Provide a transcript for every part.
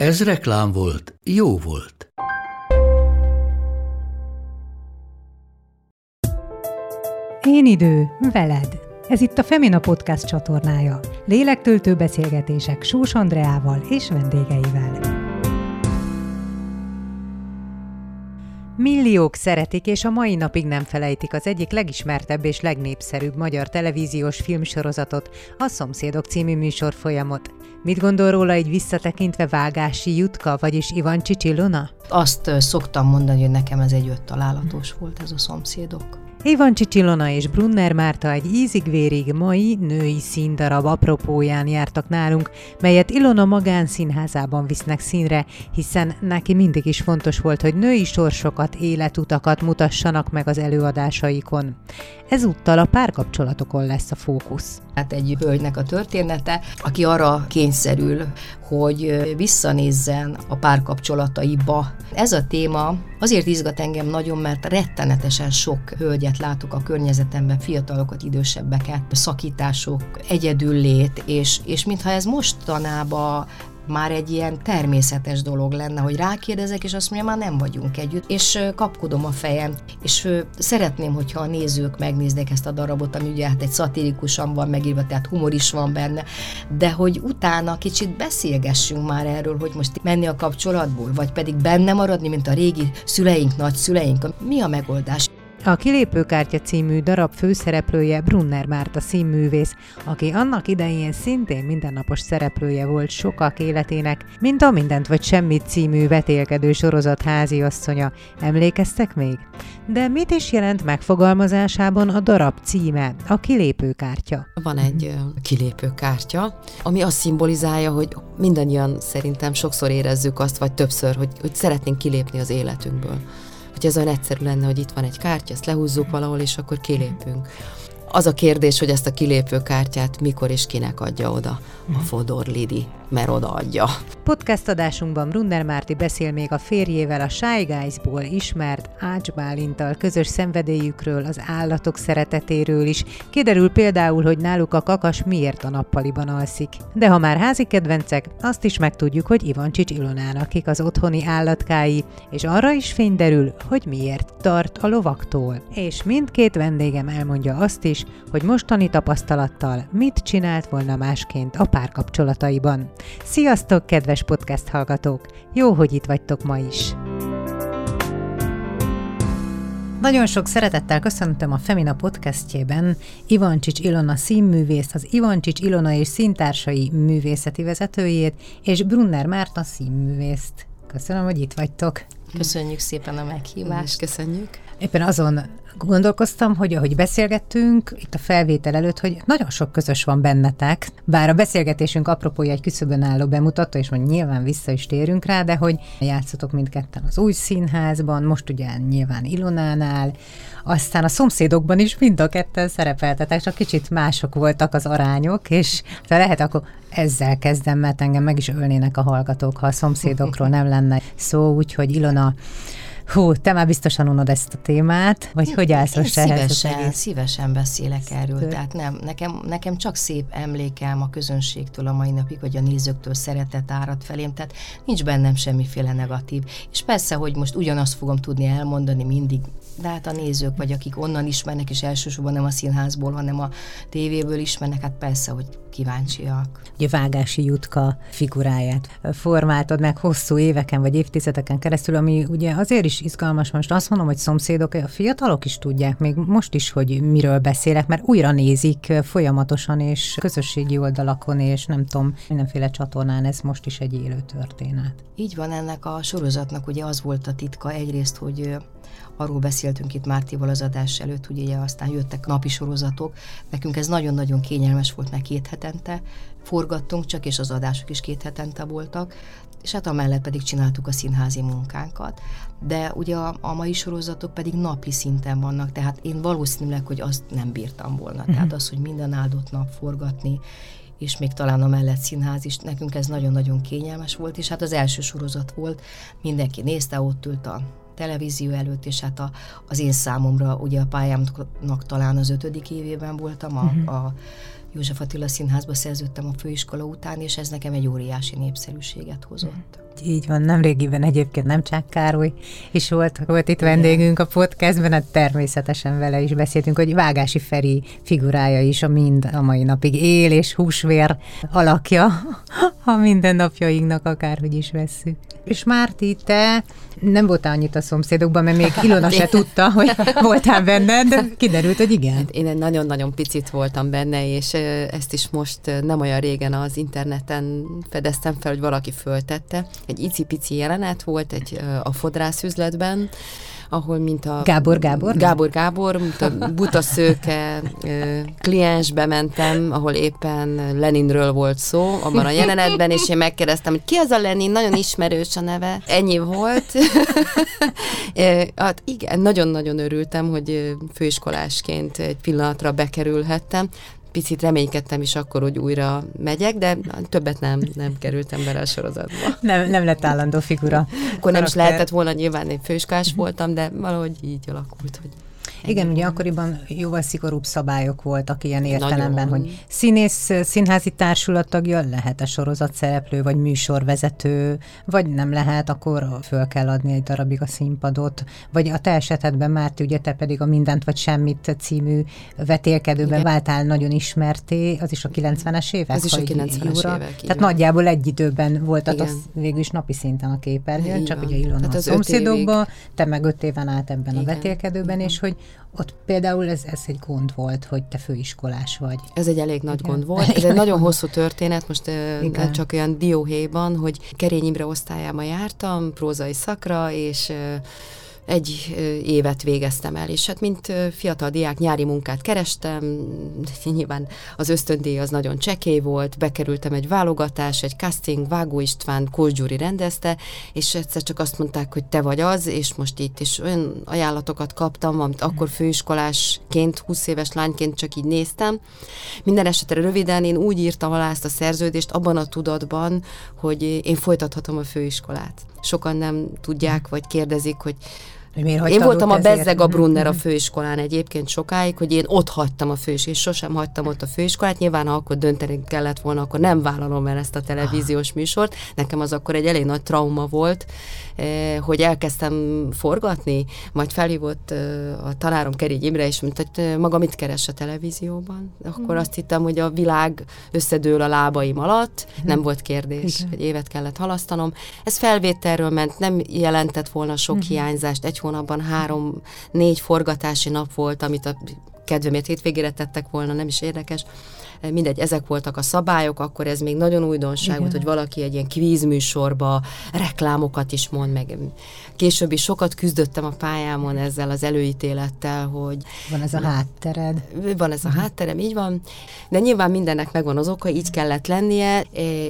Ez reklám volt, jó volt. Én idő, veled. Ez itt a Femina Podcast csatornája. Lélektöltő beszélgetések Sós Andreával és vendégeivel. Milliók szeretik, és a mai napig nem felejtik az egyik legismertebb és legnépszerűbb magyar televíziós filmsorozatot, a Szomszédok című műsorfolyamot. Mit gondol róla egy visszatekintve Vágási Jutka, vagyis Ivan Csicsilona? Azt szoktam mondani, hogy nekem ez egy öt találatos volt ez a Szomszédok. Ivancsi Csilona és Brunner Márta egy ízig-vérig mai női színdarab apropóján jártak nálunk, melyet Ilona magánszínházában visznek színre, hiszen neki mindig is fontos volt, hogy női sorsokat, életutakat mutassanak meg az előadásaikon. Ezúttal a párkapcsolatokon lesz a fókusz. Hát egy hölgynek a története, aki arra kényszerül, hogy visszanézzen a párkapcsolataiba. Ez a téma azért izgat engem nagyon, mert rettenetesen sok hölgyet látok a környezetemben, fiatalokat, idősebbeket, szakítások, egyedüllét, és, és mintha ez mostanában már egy ilyen természetes dolog lenne, hogy rákérdezek, és azt mondja, már nem vagyunk együtt, és kapkodom a fejem, és szeretném, hogyha a nézők megnéznék ezt a darabot, ami ugye hát egy szatirikusan van megírva, tehát humor is van benne, de hogy utána kicsit beszélgessünk már erről, hogy most menni a kapcsolatból, vagy pedig benne maradni, mint a régi szüleink, nagyszüleink. Mi a megoldás? A Kilépőkártya című darab főszereplője Brunner Márta színművész, aki annak idején szintén mindennapos szereplője volt sokak életének, mint a Mindent vagy Semmit című vetélkedő sorozat háziasszonya. Emlékeztek még? De mit is jelent megfogalmazásában a darab címe, a kilépőkártya? Van egy kilépőkártya, ami azt szimbolizálja, hogy mindannyian szerintem sokszor érezzük azt, vagy többször, hogy, hogy szeretnénk kilépni az életünkből hogy ez olyan egyszerű lenne, hogy itt van egy kártya, ezt lehúzzuk valahol, és akkor kilépünk. Az a kérdés, hogy ezt a kilépő kártyát mikor és kinek adja oda a. Fodor Lidi, mert odaadja. Podcast adásunkban Brunner Márti beszél még a férjével a Shy Guys-ból ismert Ács Bálintal közös szenvedélyükről, az állatok szeretetéről is. Kiderül például, hogy náluk a kakas miért a nappaliban alszik. De ha már házi kedvencek, azt is megtudjuk, hogy Ivancsics Ilonának kik az otthoni állatkái, és arra is fény derül, hogy miért tart a lovaktól. És mindkét vendégem elmondja azt is, hogy mostani tapasztalattal mit csinált volna másként a párkapcsolataiban. Sziasztok, kedves podcast hallgatók! Jó, hogy itt vagytok ma is! Nagyon sok szeretettel köszöntöm a Femina podcastjében Ivancsics Ilona színművészt, az Ivancsics Ilona és színtársai művészeti vezetőjét, és Brunner Márta színművészt. Köszönöm, hogy itt vagytok. Köszönjük szépen a meghívást. Köszönjük. Éppen azon gondolkoztam, hogy ahogy beszélgettünk itt a felvétel előtt, hogy nagyon sok közös van bennetek, bár a beszélgetésünk apropója egy küszöbön álló bemutató, és majd nyilván vissza is térünk rá, de hogy játszotok mindketten az új színházban, most ugye nyilván Ilonánál, aztán a szomszédokban is mind a ketten szerepeltetek, csak kicsit mások voltak az arányok, és ha lehet, akkor ezzel kezdem, mert engem meg is ölnének a hallgatók, ha a szomszédokról nem lenne szó, úgyhogy Ilona Hú, te már biztosan unod ezt a témát, vagy hogy állsz ehhez? Szívesen, szívesen beszélek erről, Szép. tehát nem, nekem, nekem csak szép emlékem a közönségtől a mai napig, vagy a nézőktől szeretet árad felém, tehát nincs bennem semmiféle negatív. És persze, hogy most ugyanazt fogom tudni elmondani mindig, de hát a nézők, vagy akik onnan ismernek, és elsősorban nem a színházból, hanem a tévéből ismernek, hát persze, hogy kíváncsiak. Ugye Vágási Jutka figuráját formáltad meg hosszú éveken vagy évtizedeken keresztül, ami ugye azért is izgalmas, most azt mondom, hogy szomszédok, a fiatalok is tudják, még most is, hogy miről beszélek, mert újra nézik folyamatosan, és közösségi oldalakon, és nem tudom, mindenféle csatornán ez most is egy élő történet. Így van, ennek a sorozatnak ugye az volt a titka egyrészt, hogy arról beszéltünk itt Mártival az adás előtt, hogy ugye aztán jöttek napi sorozatok. Nekünk ez nagyon-nagyon kényelmes volt, meg két hetente forgattunk csak, és az adások is két hetente voltak és hát amellett pedig csináltuk a színházi munkánkat. De ugye a, a mai sorozatok pedig napi szinten vannak, tehát én valószínűleg, hogy azt nem bírtam volna. Uh-huh. Tehát az, hogy minden áldott nap forgatni, és még talán a mellett színház is, nekünk ez nagyon-nagyon kényelmes volt, és hát az első sorozat volt, mindenki nézte, ott ült a televízió előtt, és hát a, az én számomra, ugye a pályámnak talán az ötödik évében voltam, a, uh-huh. a József Attila Színházba szerződtem a főiskola után, és ez nekem egy óriási népszerűséget hozott. Így van, nem régiben egyébként nem csak Károly is volt, volt itt vendégünk a podcastben, hát természetesen vele is beszéltünk, hogy Vágási Feri figurája is a mind a mai napig él, és húsvér alakja a mindennapjainknak, akárhogy is vesszük. És Márti, te nem voltál annyit a szomszédokban, mert még Ilona se tudta, hogy voltál benne, de kiderült, hogy igen. Hát én nagyon-nagyon picit voltam benne, és ezt is most nem olyan régen az interneten fedeztem fel, hogy valaki föltette. Egy icipici jelenet volt egy a fodrászüzletben, ahol mint a... Gábor Gábor? Gábor Gábor, mint a buta szőke kliensbe mentem, ahol éppen Leninről volt szó, abban a jelenetben, és én megkérdeztem, hogy ki az a Lenin, nagyon ismerős a neve. Ennyi volt. hát igen, nagyon-nagyon örültem, hogy főiskolásként egy pillanatra bekerülhettem picit reménykedtem is akkor, hogy újra megyek, de többet nem, nem kerültem bele a sorozatba. Nem, nem lett állandó figura. Akkor nem is lehetett volna, nyilván én főiskás voltam, de valahogy így alakult, hogy igen, ugye akkoriban jóval szigorúbb szabályok voltak ilyen értelemben, Nagyon. hogy színész, színházi társulat tagja lehet-e sorozat szereplő, vagy műsorvezető, vagy nem lehet, akkor föl kell adni egy darabig a színpadot, vagy a te esetedben, Márti, ugye te pedig a Mindent vagy Semmit című vetélkedőben Igen. váltál nagyon ismerté, az is a 90-es évek? Ez is a 90-es évek, Tehát nagyjából egy időben voltat az végül is napi szinten a képernyőn, csak ugye Ilona hát a szomszédokba, te meg öt éven át ebben Igen. a vetélkedőben, Igen. és hogy ott például ez, ez egy gond volt, hogy te főiskolás vagy. Ez egy elég nagy Igen. gond volt. Ez egy nagyon hosszú történet, most Igen. csak olyan dióhéjban, hogy Kerény Imre osztályába jártam, prózai szakra, és egy évet végeztem el, és hát mint fiatal diák nyári munkát kerestem, nyilván az ösztöndíj az nagyon csekély volt, bekerültem egy válogatás, egy casting, Vágó István, Kós Gyuri rendezte, és egyszer csak azt mondták, hogy te vagy az, és most itt is olyan ajánlatokat kaptam, amit akkor főiskolásként, 20 éves lányként csak így néztem. Minden esetre röviden én úgy írtam alá ezt a szerződést abban a tudatban, hogy én folytathatom a főiskolát. Sokan nem tudják, vagy kérdezik, hogy Miért én voltam a Bezzeg a Brunner a főiskolán egyébként sokáig, hogy én ott hagytam a főiskolát, és sosem hagytam ott a főiskolát. Nyilván, ha akkor dönteni kellett volna, akkor nem vállalom el ezt a televíziós műsort. Nekem az akkor egy elég nagy trauma volt, hogy elkezdtem forgatni, majd felhívott eh, a tanárom Kerény Imre, és mondta, hogy eh, maga mit keres a televízióban? Akkor azt hittem, hogy a világ összedől a lábaim alatt, nem volt kérdés, Igen. hogy évet kellett halasztanom. Ez felvételről ment, nem jelentett volna sok hiányzást, egy hónapban három-négy forgatási nap volt, amit a kedvemért hétvégére tettek volna, nem is érdekes mindegy, ezek voltak a szabályok, akkor ez még nagyon újdonság Igen. volt, hogy valaki egy ilyen kvízműsorba reklámokat is mond, meg később is sokat küzdöttem a pályámon ezzel az előítélettel, hogy... Van ez a háttered. Van ez a hátterem, így van, de nyilván mindennek megvan az oka, így kellett lennie,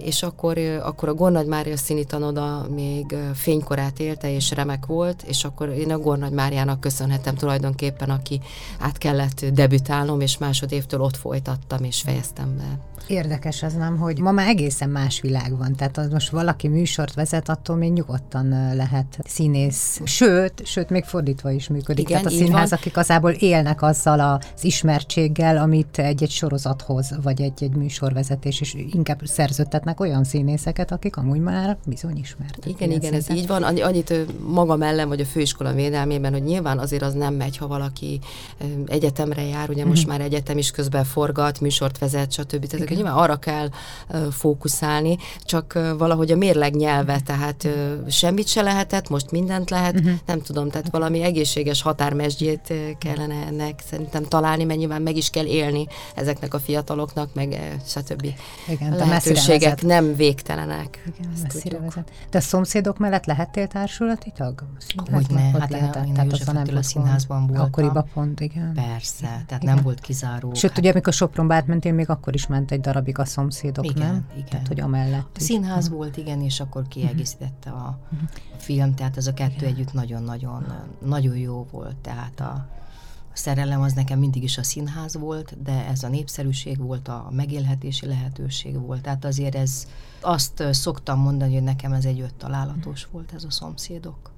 és akkor, akkor a Gornagy Mária színitanoda még fénykorát élte, és remek volt, és akkor én a Gornagy Máriának köszönhetem tulajdonképpen, aki át kellett debütálnom, és másodévtől ott folytattam, és fejeztem fejeztem be. Érdekes az nem, hogy ma már egészen más világ van. Tehát az most valaki műsort vezet, attól még nyugodtan lehet színész. Sőt, sőt, még fordítva is működik. Igen, Tehát a színházak igazából élnek azzal az ismertséggel, amit egy-egy sorozathoz, vagy egy-egy műsorvezetés, és inkább szerződtetnek olyan színészeket, akik amúgy már bizony ismertek. Igen, igen, ez így van. Annyit maga mellem, vagy a főiskola védelmében, hogy nyilván azért az nem megy, ha valaki egyetemre jár, ugye most mm. már egyetem is közben forgat, műsort vezet, stb. Tehát Igen. nyilván arra kell fókuszálni, csak valahogy a mérleg nyelve, tehát semmit se lehetett, most mindent lehet, uh-huh. nem tudom, tehát valami egészséges határmesdjét kellene ennek szerintem találni, mert nyilván meg is kell élni ezeknek a fiataloknak, meg stb. Igen, a lehetőségek nem végtelenek. Igen, messzire vezet. De a szomszédok mellett lehettél társulati tag? Hogy ne, hát lehetett, én, én tehát a József Attila színházban voltam. Akkoriban pont, igen. Persze tehát nem volt kizáró. Sőt, ugye, amikor Sopronba átmentél, még akkor is ment egy darabig a szomszédok, Igen, nem? igen. Tehát, hogy amellett. A színház volt, igen, és akkor kiegészítette a, a film, tehát ez a kettő együtt nagyon-nagyon nagyon jó volt, tehát a, a szerelem az nekem mindig is a színház volt, de ez a népszerűség volt, a megélhetési lehetőség volt, tehát azért ez, azt szoktam mondani, hogy nekem ez egy öt találatos volt ez a szomszédok.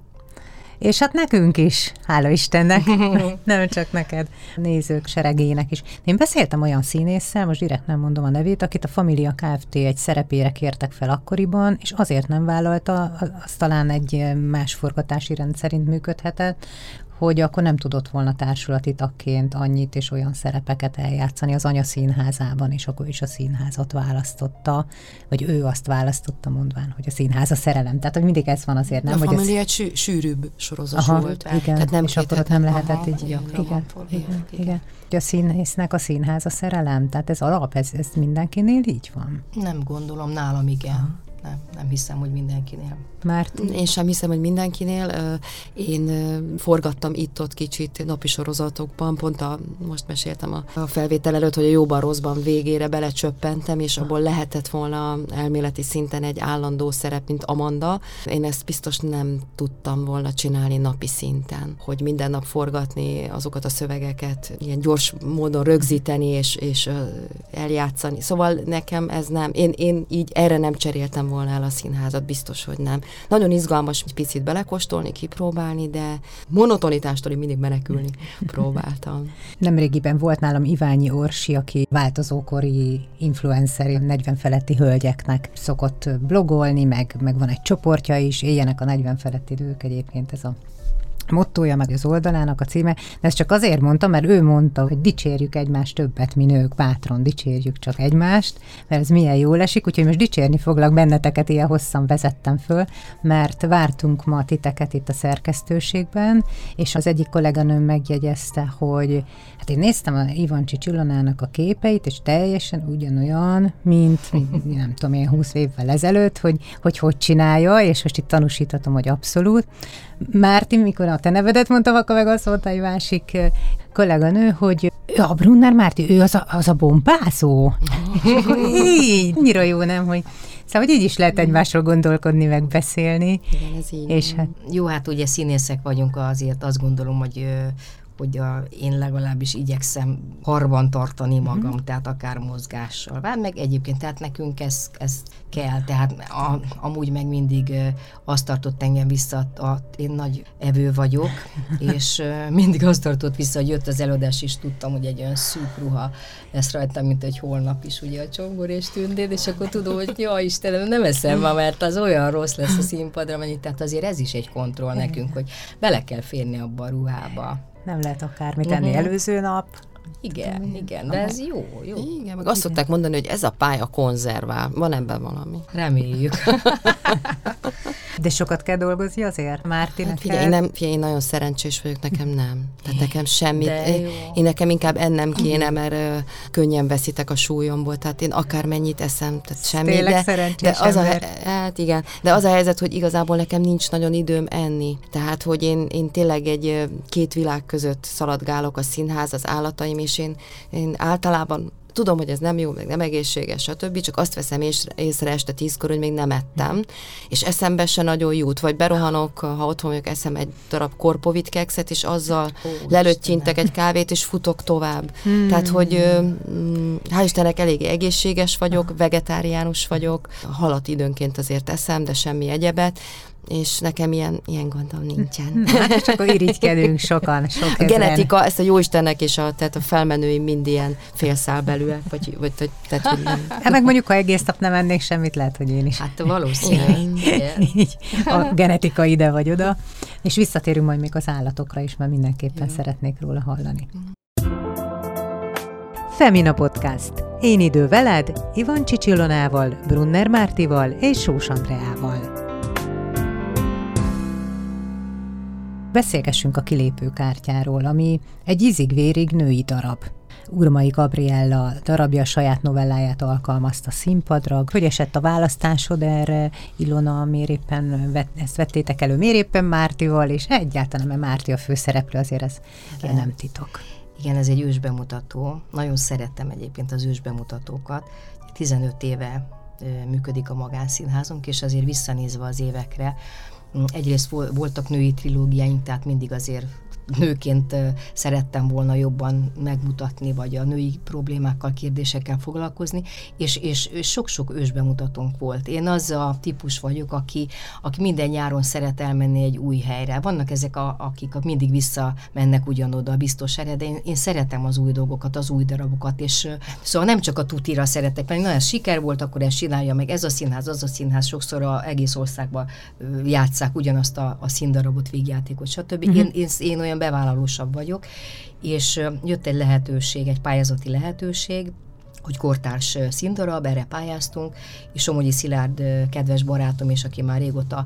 És hát nekünk is, hála Istennek, nem csak neked, nézők seregének is. Én beszéltem olyan színésszel, most direkt nem mondom a nevét, akit a Familia Kft. egy szerepére kértek fel akkoriban, és azért nem vállalta, az talán egy más forgatási rend szerint működhetett, hogy akkor nem tudott volna társulati tagként annyit és olyan szerepeket eljátszani az anya színházában, és akkor is a színházat választotta, vagy ő azt választotta, mondván, hogy a színház a szerelem. Tehát, hogy mindig ez van azért, nem? a hogy ez... Familia egy sű, sűrűbb sorozat Aha, volt. igen, Tehát nem és akkor ott nem hete- lehetett Aha, így. Igen, igen, igen. igen. A színésznek a színház a szerelem, tehát ez alap, ez, ez mindenkinél így van. Nem gondolom, nálam igen. Nem, nem hiszem, hogy mindenkinél. Mert Én sem hiszem, hogy mindenkinél. Én forgattam itt-ott kicsit napi sorozatokban, pont a, most meséltem a, a felvétel előtt, hogy a jóban rosszban végére belecsöppentem, és abból lehetett volna elméleti szinten egy állandó szerep, mint Amanda. Én ezt biztos nem tudtam volna csinálni napi szinten, hogy minden nap forgatni azokat a szövegeket, ilyen gyors módon rögzíteni és, és eljátszani. Szóval nekem ez nem, én, én így erre nem cseréltem volna el a színházat, biztos, hogy nem. Nagyon izgalmas egy picit belekóstolni, kipróbálni, de monotonitástól mindig menekülni próbáltam. nemrégiben volt nálam Iványi Orsi, aki változókori influencer, 40 feletti hölgyeknek szokott blogolni, meg, meg van egy csoportja is, éljenek a 40 feletti nők egyébként ez a mottója, meg az oldalának a címe, de ezt csak azért mondtam, mert ő mondta, hogy dicsérjük egymást többet, mi nők, bátran dicsérjük csak egymást, mert ez milyen jól esik, úgyhogy most dicsérni foglak benneteket, ilyen hosszan vezettem föl, mert vártunk ma titeket itt a szerkesztőségben, és az egyik kolléganőm megjegyezte, hogy hát én néztem a Ivancsi Csillanának a képeit, és teljesen ugyanolyan, mint, mint nem tudom én, 20 évvel ezelőtt, hogy, hogy hogy csinálja, és most itt tanúsíthatom, hogy abszolút. Márti, mikor a te nevedet mondtam, akkor meg azt mondta egy másik kolléganő, hogy ő a Brunner Márti, ő az a, az a bombázó. És akkor így, annyira jó, nem, hogy Szóval, hogy így is lehet egymásról gondolkodni, meg beszélni. Igen, ez így. És hát Jó, hát ugye színészek vagyunk, azért azt gondolom, hogy hogy a, én legalábbis igyekszem harban tartani magam, mm-hmm. tehát akár mozgással. Vár meg egyébként, tehát nekünk ez, ez kell, tehát a, amúgy meg mindig azt tartott engem vissza, a, én nagy evő vagyok, és mindig azt tartott vissza, hogy jött az előadás, és tudtam, hogy egy olyan szűk ruha lesz rajta, mint hogy holnap is ugye a csongor és tündér, és akkor tudom, hogy ja Istenem, nem eszem ma, mert az olyan rossz lesz a színpadra menni, tehát azért ez is egy kontroll nekünk, hogy bele kell férni abba a ruhába. Nem lehet akármit enni Mhm. előző nap. Igen, igen, de ez jó, jó. Igen, meg azt szokták mondani, hogy ez a pálya konzervál. Van ebben valami. Reméljük. De sokat kell dolgozni azért, Márti, Hát figyelj, én, nem, figyelj, én nagyon szerencsés vagyok, nekem nem. Tehát nekem semmit. Én, nekem inkább ennem kéne, mert ö, könnyen veszítek a súlyomból. Tehát én akármennyit eszem, tehát semmi. tényleg de, szerencsés de az a, ember. he- hát igen, de az a helyzet, hogy igazából nekem nincs nagyon időm enni. Tehát, hogy én, én tényleg egy két világ között szaladgálok a színház, az állataim, és én, én általában tudom, hogy ez nem jó, meg nem egészséges, stb. Csak azt veszem észre, este tízkor, hogy még nem ettem, és eszembe se nagyon jut, vagy berohanok, ha otthon vagyok, eszem egy darab korpovit kekszet, és azzal lelőttyintek egy kávét, és futok tovább. Hmm. Tehát, hogy mm, hál' Istennek eléggé egészséges vagyok, vegetáriánus vagyok, halat időnként azért eszem, de semmi egyebet, és nekem ilyen, ilyen gondom nincsen. Hát és akkor irigykedünk sokan, sok A genetika, ezt a Jóistennek és a, tehát a felmenőim mind ilyen félszál belőle, vagy, vagy, tehát, hogy nem. Hát meg mondjuk, ha egész nap nem ennék semmit, lehet, hogy én is. Hát valószínű. Igen. Így a genetika ide vagy oda. És visszatérünk majd még az állatokra is, mert mindenképpen szeretnék róla hallani. Femina Podcast. Én idő veled, Ivan Csicsilonával, Brunner Mártival és Sós Andreával. Beszélgessünk a kilépőkártyáról, ami egy ízig-vérig női darab. Urmai Gabriella darabja a saját novelláját alkalmazta színpadra. Hogy esett a választásod erre, Ilona, miért éppen vet, ezt vettétek elő, miért éppen Mártival, és egyáltalán, mert Márti a főszereplő, azért ez Igen. nem titok. Igen, ez egy ősbemutató. Nagyon szerettem egyébként az ősbemutatókat. 15 éve működik a magánszínházunk, és azért visszanézve az évekre, egyrészt voltak női trilógiáink, tehát mindig azért nőként szerettem volna jobban megmutatni, vagy a női problémákkal, kérdésekkel foglalkozni, és, és, és sok-sok ősbemutatónk volt. Én az a típus vagyok, aki, aki minden nyáron szeret elmenni egy új helyre. Vannak ezek, a, akik mindig visszamennek ugyanoda a biztos helyre, de én, én szeretem az új dolgokat, az új darabokat, és szóval nem csak a tutira szeretek menni, na ez siker volt, akkor ezt csinálja meg, ez a színház, az a színház, sokszor a egész országban játszák ugyanazt a, a színdarabot, végjátékot, stb. Uh-huh. Én, én, én olyan olyan bevállalósabb vagyok, és jött egy lehetőség, egy pályázati lehetőség, hogy kortárs színdarab, erre pályáztunk, és Somogyi Szilárd kedves barátom, és aki már régóta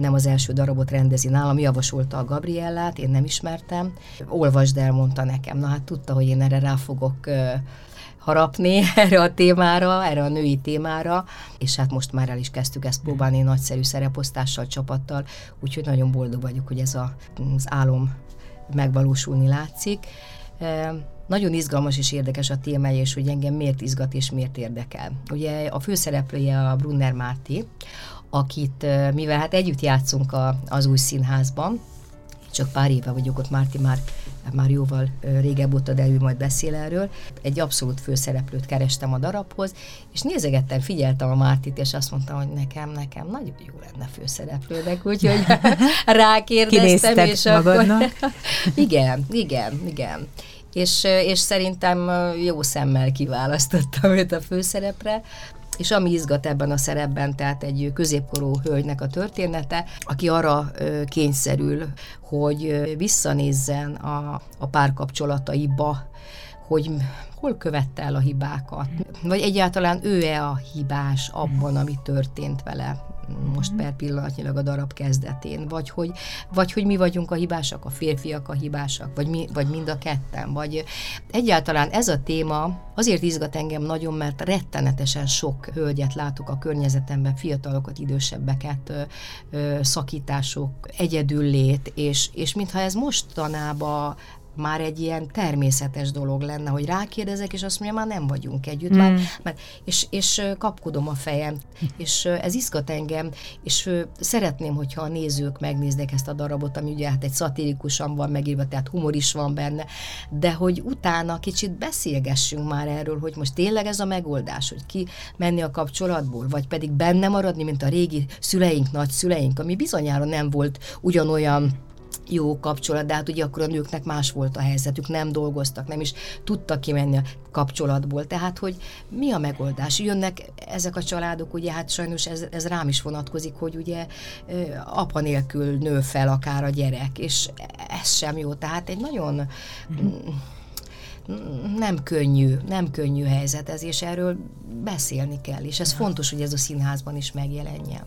nem az első darabot rendezi nálam, javasolta a Gabriellát, én nem ismertem. Olvasd el, mondta nekem. Na hát tudta, hogy én erre rá fogok harapni erre a témára, erre a női témára, és hát most már el is kezdtük ezt próbálni nagyszerű szereposztással, csapattal, úgyhogy nagyon boldog vagyok, hogy ez a, az álom megvalósulni látszik. Nagyon izgalmas és érdekes a témája, és hogy engem miért izgat és miért érdekel. Ugye a főszereplője a Brunner Márti, akit, mivel hát együtt játszunk a, az új színházban, csak pár éve vagyok ott, Márti már, már jóval régebb óta, de ő majd beszél erről. Egy abszolút főszereplőt kerestem a darabhoz, és nézegettem, figyeltem a Mártit, és azt mondtam, hogy nekem, nekem nagyon jó lenne főszereplőnek, úgyhogy rákérdeztem, és magadnak. akkor... igen, igen, igen. És, és szerintem jó szemmel kiválasztottam őt a főszerepre, és ami izgat ebben a szerepben, tehát egy középkorú hölgynek a története, aki arra kényszerül, hogy visszanézzen a, a párkapcsolataiba, hogy hol követte el a hibákat, vagy egyáltalán ő-e a hibás abban, ami történt vele most mhm. per pillanatnyilag a darab kezdetén, vagy hogy, vagy hogy mi vagyunk a hibásak, a férfiak a hibásak, vagy, mi, vagy mind a ketten, vagy egyáltalán ez a téma azért izgat engem nagyon, mert rettenetesen sok hölgyet látok a környezetemben, fiatalokat, idősebbeket, szakítások, egyedüllét, és, és mintha ez mostanában már egy ilyen természetes dolog lenne, hogy rákérdezek, és azt mondja, már nem vagyunk együtt, mm. már, már, és, és kapkodom a fejem, és ez izgat engem, és szeretném, hogyha a nézők megnéznek ezt a darabot, ami ugye hát egy szatirikusan van megírva, tehát humor is van benne, de hogy utána kicsit beszélgessünk már erről, hogy most tényleg ez a megoldás, hogy ki menni a kapcsolatból, vagy pedig benne maradni, mint a régi szüleink, nagyszüleink, ami bizonyára nem volt ugyanolyan jó kapcsolat, de hát ugye akkor a nőknek más volt a helyzetük, nem dolgoztak, nem is tudtak kimenni a kapcsolatból. Tehát, hogy mi a megoldás? Jönnek ezek a családok, ugye hát sajnos ez, ez rám is vonatkozik, hogy ugye apa nélkül nő fel akár a gyerek, és ez sem jó. Tehát egy nagyon... Mm-hmm nem könnyű, nem könnyű helyzet ez, és erről beszélni kell, és ez fontos, hogy ez a színházban is megjelenjen.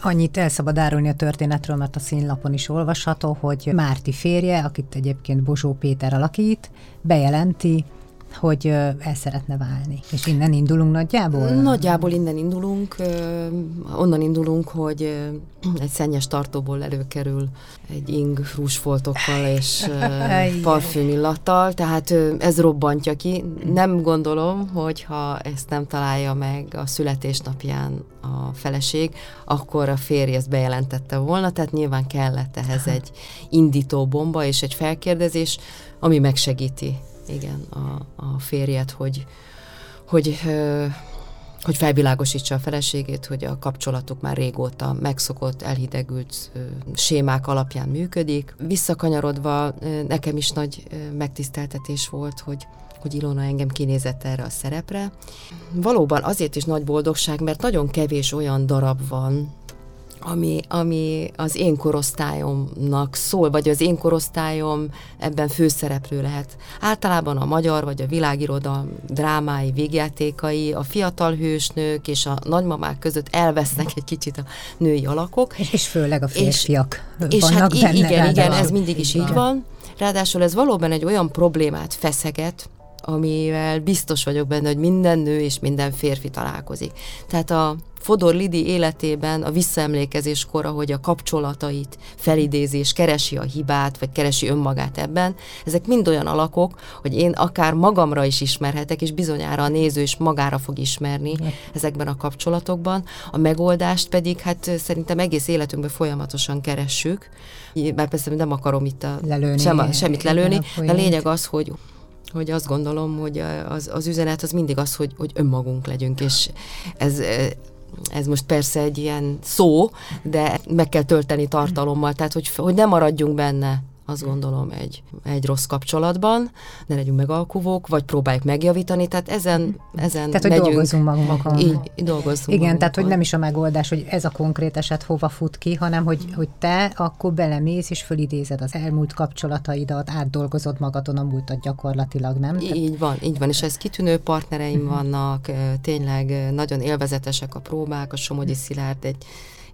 Annyit el szabad árulni a történetről, mert a színlapon is olvasható, hogy Márti férje, akit egyébként Bozsó Péter alakít, bejelenti, hogy el szeretne válni. És innen indulunk nagyjából? Nagyjából innen indulunk. Onnan indulunk, hogy egy szennyes tartóból előkerül egy ing frúsfoltokkal és parfümillattal, tehát ez robbantja ki. Nem gondolom, hogy ha ezt nem találja meg a születésnapján a feleség, akkor a férj ezt bejelentette volna, tehát nyilván kellett ehhez egy indító bomba és egy felkérdezés, ami megsegíti igen, a, a férjet, hogy, hogy, hogy felvilágosítsa a feleségét, hogy a kapcsolatuk már régóta megszokott, elhidegült sémák alapján működik. Visszakanyarodva nekem is nagy megtiszteltetés volt, hogy hogy Ilona engem kinézett erre a szerepre. Valóban azért is nagy boldogság, mert nagyon kevés olyan darab van, ami, ami az én korosztályomnak szól, vagy az én korosztályom ebben főszereplő lehet. Általában a magyar vagy a világiroda drámái, végjátékai, a fiatal hősnők és a nagymamák között elvesznek egy kicsit a női alakok. És főleg a férfiak és, és hát benne. Igen, igen, ez mindig is így van. Ráadásul ez valóban egy olyan problémát feszeget, amivel biztos vagyok benne, hogy minden nő és minden férfi találkozik. Tehát a Fodor Lidi életében a visszaemlékezés kora, hogy a kapcsolatait felidézés, keresi a hibát, vagy keresi önmagát ebben, ezek mind olyan alakok, hogy én akár magamra is ismerhetek, és bizonyára a néző is magára fog ismerni ezekben a kapcsolatokban. A megoldást pedig hát szerintem egész életünkben folyamatosan keressük, bár persze nem akarom itt a, lelőni, sem, semmit lelőni, de a lényeg az, hogy hogy azt gondolom, hogy az, az üzenet az mindig az, hogy, hogy önmagunk legyünk, és ez ez most persze egy ilyen szó, de meg kell tölteni tartalommal, tehát hogy, hogy ne maradjunk benne azt gondolom, egy, egy rossz kapcsolatban, ne legyünk megalkuvók, vagy próbáljuk megjavítani, tehát ezen, ezen Tehát, hogy megyünk, dolgozunk magunkon. Így, így dolgozzunk Igen, magunkon. tehát, hogy nem is a megoldás, hogy ez a konkrét eset hova fut ki, hanem, hogy, hogy te akkor belemész, és fölidézed az elmúlt kapcsolataidat, átdolgozod magadon a múltat gyakorlatilag, nem? Tehát, Így van, így van, és ez kitűnő partnereim vannak, tényleg nagyon élvezetesek a próbák, a Somogyi Szilárd egy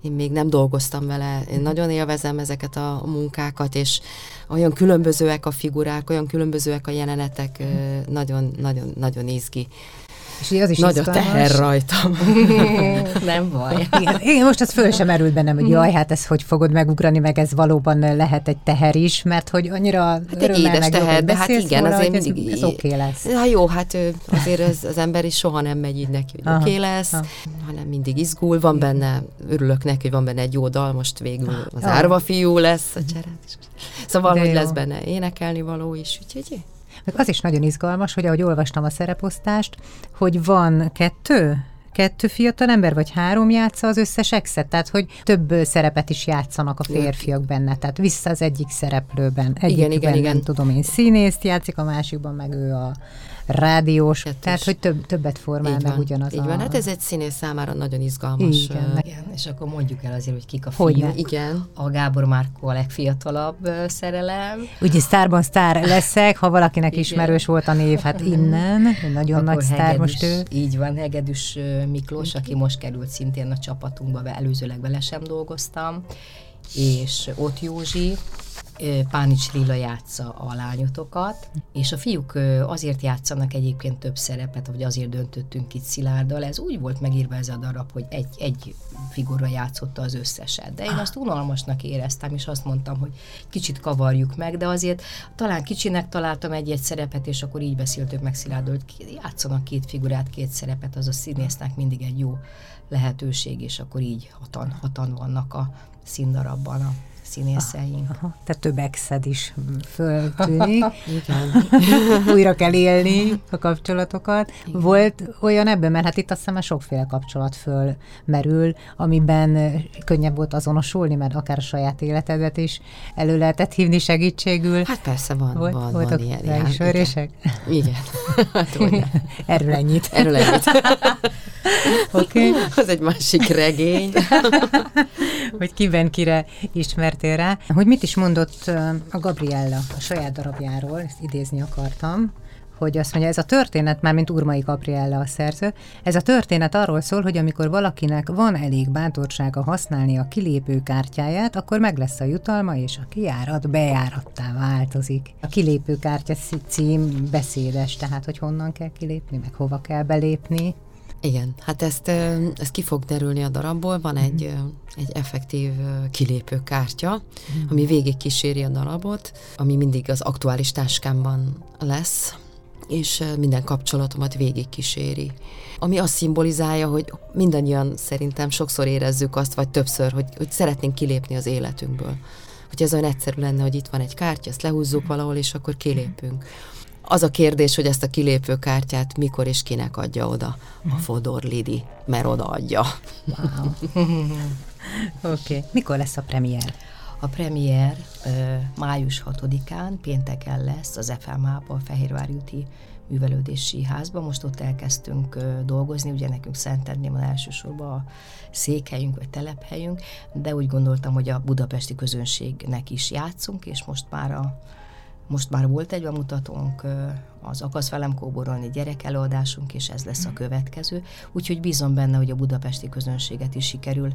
én még nem dolgoztam vele, én nagyon élvezem ezeket a munkákat, és olyan különbözőek a figurák, olyan különbözőek a jelenetek, nagyon, nagyon, nagyon izgi. És az is Nagy a izgalmas. teher rajtam. Nem baj. Igen, igen, most az föl sem merült bennem, hogy jaj, hát ez hogy fogod megugrani, meg ez valóban lehet egy teher is, mert hogy annyira Hát egy édes teher, de hát igen, róla, azért mindig... ez, ez oké okay lesz. Na jó, hát azért ez, az ember is soha nem megy így neki, hogy oké okay lesz, aha. hanem mindig izgul, van benne, örülök neki, hogy van benne egy jó dal, most végül az Ah. árva fiú lesz a cserát is. Szóval, De hogy jó. lesz benne énekelni való is, úgyhogy Meg az is nagyon izgalmas, hogy ahogy olvastam a szereposztást, hogy van kettő, kettő fiatal ember, vagy három játsza az összes exet, tehát hogy több szerepet is játszanak a férfiak benne, tehát vissza az egyik szereplőben. Egyikben, igen, igen. nem tudom én, színészt játszik, a másikban meg ő a rádiós, Kettős. tehát hogy több, többet formál így meg van, ugyanaz így a... van. Hát ez egy színész számára nagyon izgalmas. Igen, meg- Igen, és akkor mondjuk el azért, hogy kik a Hogyne. fiúk. Igen. A Gábor Márkó a legfiatalabb ö, szerelem. Ugye sztárban sztár leszek, ha valakinek Igen. ismerős volt a név, hát innen, nagyon nagy sztár Hegedűs- most ő. Így van, Hegedűs Miklós, aki most került szintén a csapatunkba, be előzőleg vele sem dolgoztam, és ott Józsi, Pánics Rilla játsza a lányotokat, és a fiúk azért játszanak egyébként több szerepet, vagy azért döntöttünk itt Szilárddal, ez úgy volt megírva ez a darab, hogy egy, egy figura játszotta az összeset. De én azt unalmasnak éreztem, és azt mondtam, hogy kicsit kavarjuk meg, de azért talán kicsinek találtam egy-egy szerepet, és akkor így beszéltük meg Szilárddal, hogy játszanak két figurát, két szerepet, az a színésznek mindig egy jó lehetőség, és akkor így hatan, hatan vannak a színdarabban a színészeink. Aha, tehát több exed is föltűnik. Újra kell élni a kapcsolatokat. Igen. Volt olyan ebben, mert hát itt azt hiszem már sokféle kapcsolat fölmerül, amiben könnyebb volt azonosulni, mert akár a saját életedet is elő lehetett hívni segítségül. Hát persze van, Volt, van, voltak van ilyen. ráismerések? Igen. igen. Hát, Erről ennyit. Erről ennyit. Oké. Okay. Az egy másik regény. hogy kiben kire ismertél rá. Hogy mit is mondott a Gabriella a saját darabjáról, ezt idézni akartam, hogy azt mondja, ez a történet, már mint Urmai Gabriella a szerző, ez a történet arról szól, hogy amikor valakinek van elég bátorsága használni a kilépő kártyáját, akkor meg lesz a jutalma, és a kijárat bejárattá változik. A kilépő kártya cí- cím beszédes, tehát hogy honnan kell kilépni, meg hova kell belépni. Igen, hát ezt, ö, ez ki fog derülni a darabból. Van egy, ö, egy effektív kilépő kártya, ami végig kíséri a darabot, ami mindig az aktuális táskámban lesz, és minden kapcsolatomat végig kíséri. Ami azt szimbolizálja, hogy mindannyian szerintem sokszor érezzük azt, vagy többször, hogy, hogy szeretnénk kilépni az életünkből. Hogy ez olyan egyszerű lenne, hogy itt van egy kártya, ezt lehúzzuk valahol, és akkor kilépünk. Az a kérdés, hogy ezt a kilépő kártyát mikor és kinek adja oda a Fodor Lidi, mert odaadja. Wow. Oké. Okay. Mikor lesz a premier? A premier ö, május 6-án, pénteken lesz az FMH-ban, a Fehérvári úti művelődési házban. Most ott elkezdtünk ö, dolgozni, ugye nekünk Szentendrén van elsősorban a székhelyünk vagy telephelyünk, de úgy gondoltam, hogy a budapesti közönségnek is játszunk, és most már a most már volt egy bemutatónk, az Akasz velem kóborolni gyerek előadásunk, és ez lesz a következő. Úgyhogy bízom benne, hogy a budapesti közönséget is sikerül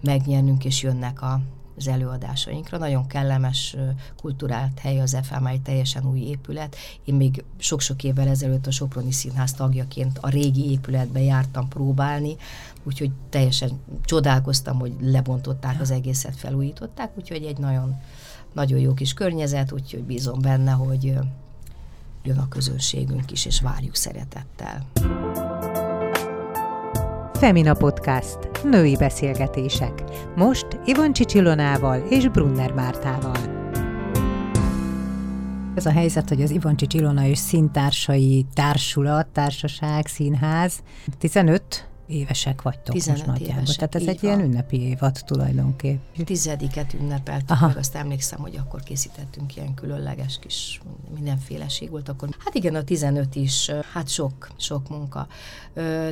megnyernünk, és jönnek a az előadásainkra. Nagyon kellemes, kulturált hely az FM, egy teljesen új épület. Én még sok-sok évvel ezelőtt a Soproni Színház tagjaként a régi épületbe jártam próbálni, úgyhogy teljesen csodálkoztam, hogy lebontották az egészet, felújították, úgyhogy egy nagyon, nagyon jó kis környezet, úgyhogy bízom benne, hogy jön a közönségünk is, és várjuk szeretettel. Femina Podcast. Női beszélgetések. Most Ivan Csicsilonával és Brunner Mártával. Ez a helyzet, hogy az Ivancsi Csilona és színtársai társulat, társaság, színház 15 évesek vagytok 15 most évesek, Tehát ez egy van. ilyen ünnepi évad tulajdonképp. Tizediket ünnepeltük, Aha. meg azt emlékszem, hogy akkor készítettünk ilyen különleges kis mindenféleség volt akkor. Hát igen, a 15 is, hát sok, sok munka.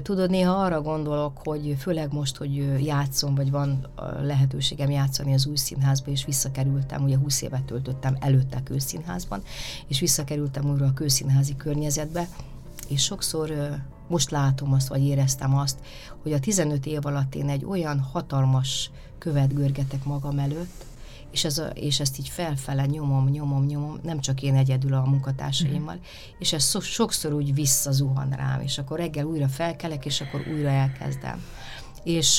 Tudod, néha arra gondolok, hogy főleg most, hogy játszom, vagy van lehetőségem játszani az új színházba, és visszakerültem, ugye 20 évet töltöttem előtte a kőszínházban, és visszakerültem újra a kőszínházi környezetbe, és sokszor most látom azt, vagy éreztem azt, hogy a 15 év alatt én egy olyan hatalmas követ görgetek magam előtt, és, ez a, és ezt így felfele nyomom, nyomom, nyomom, nem csak én egyedül a munkatársaimmal, Mhm. és ez so, sokszor úgy visszazuhan rám, és akkor reggel újra felkelek, és akkor újra elkezdem. És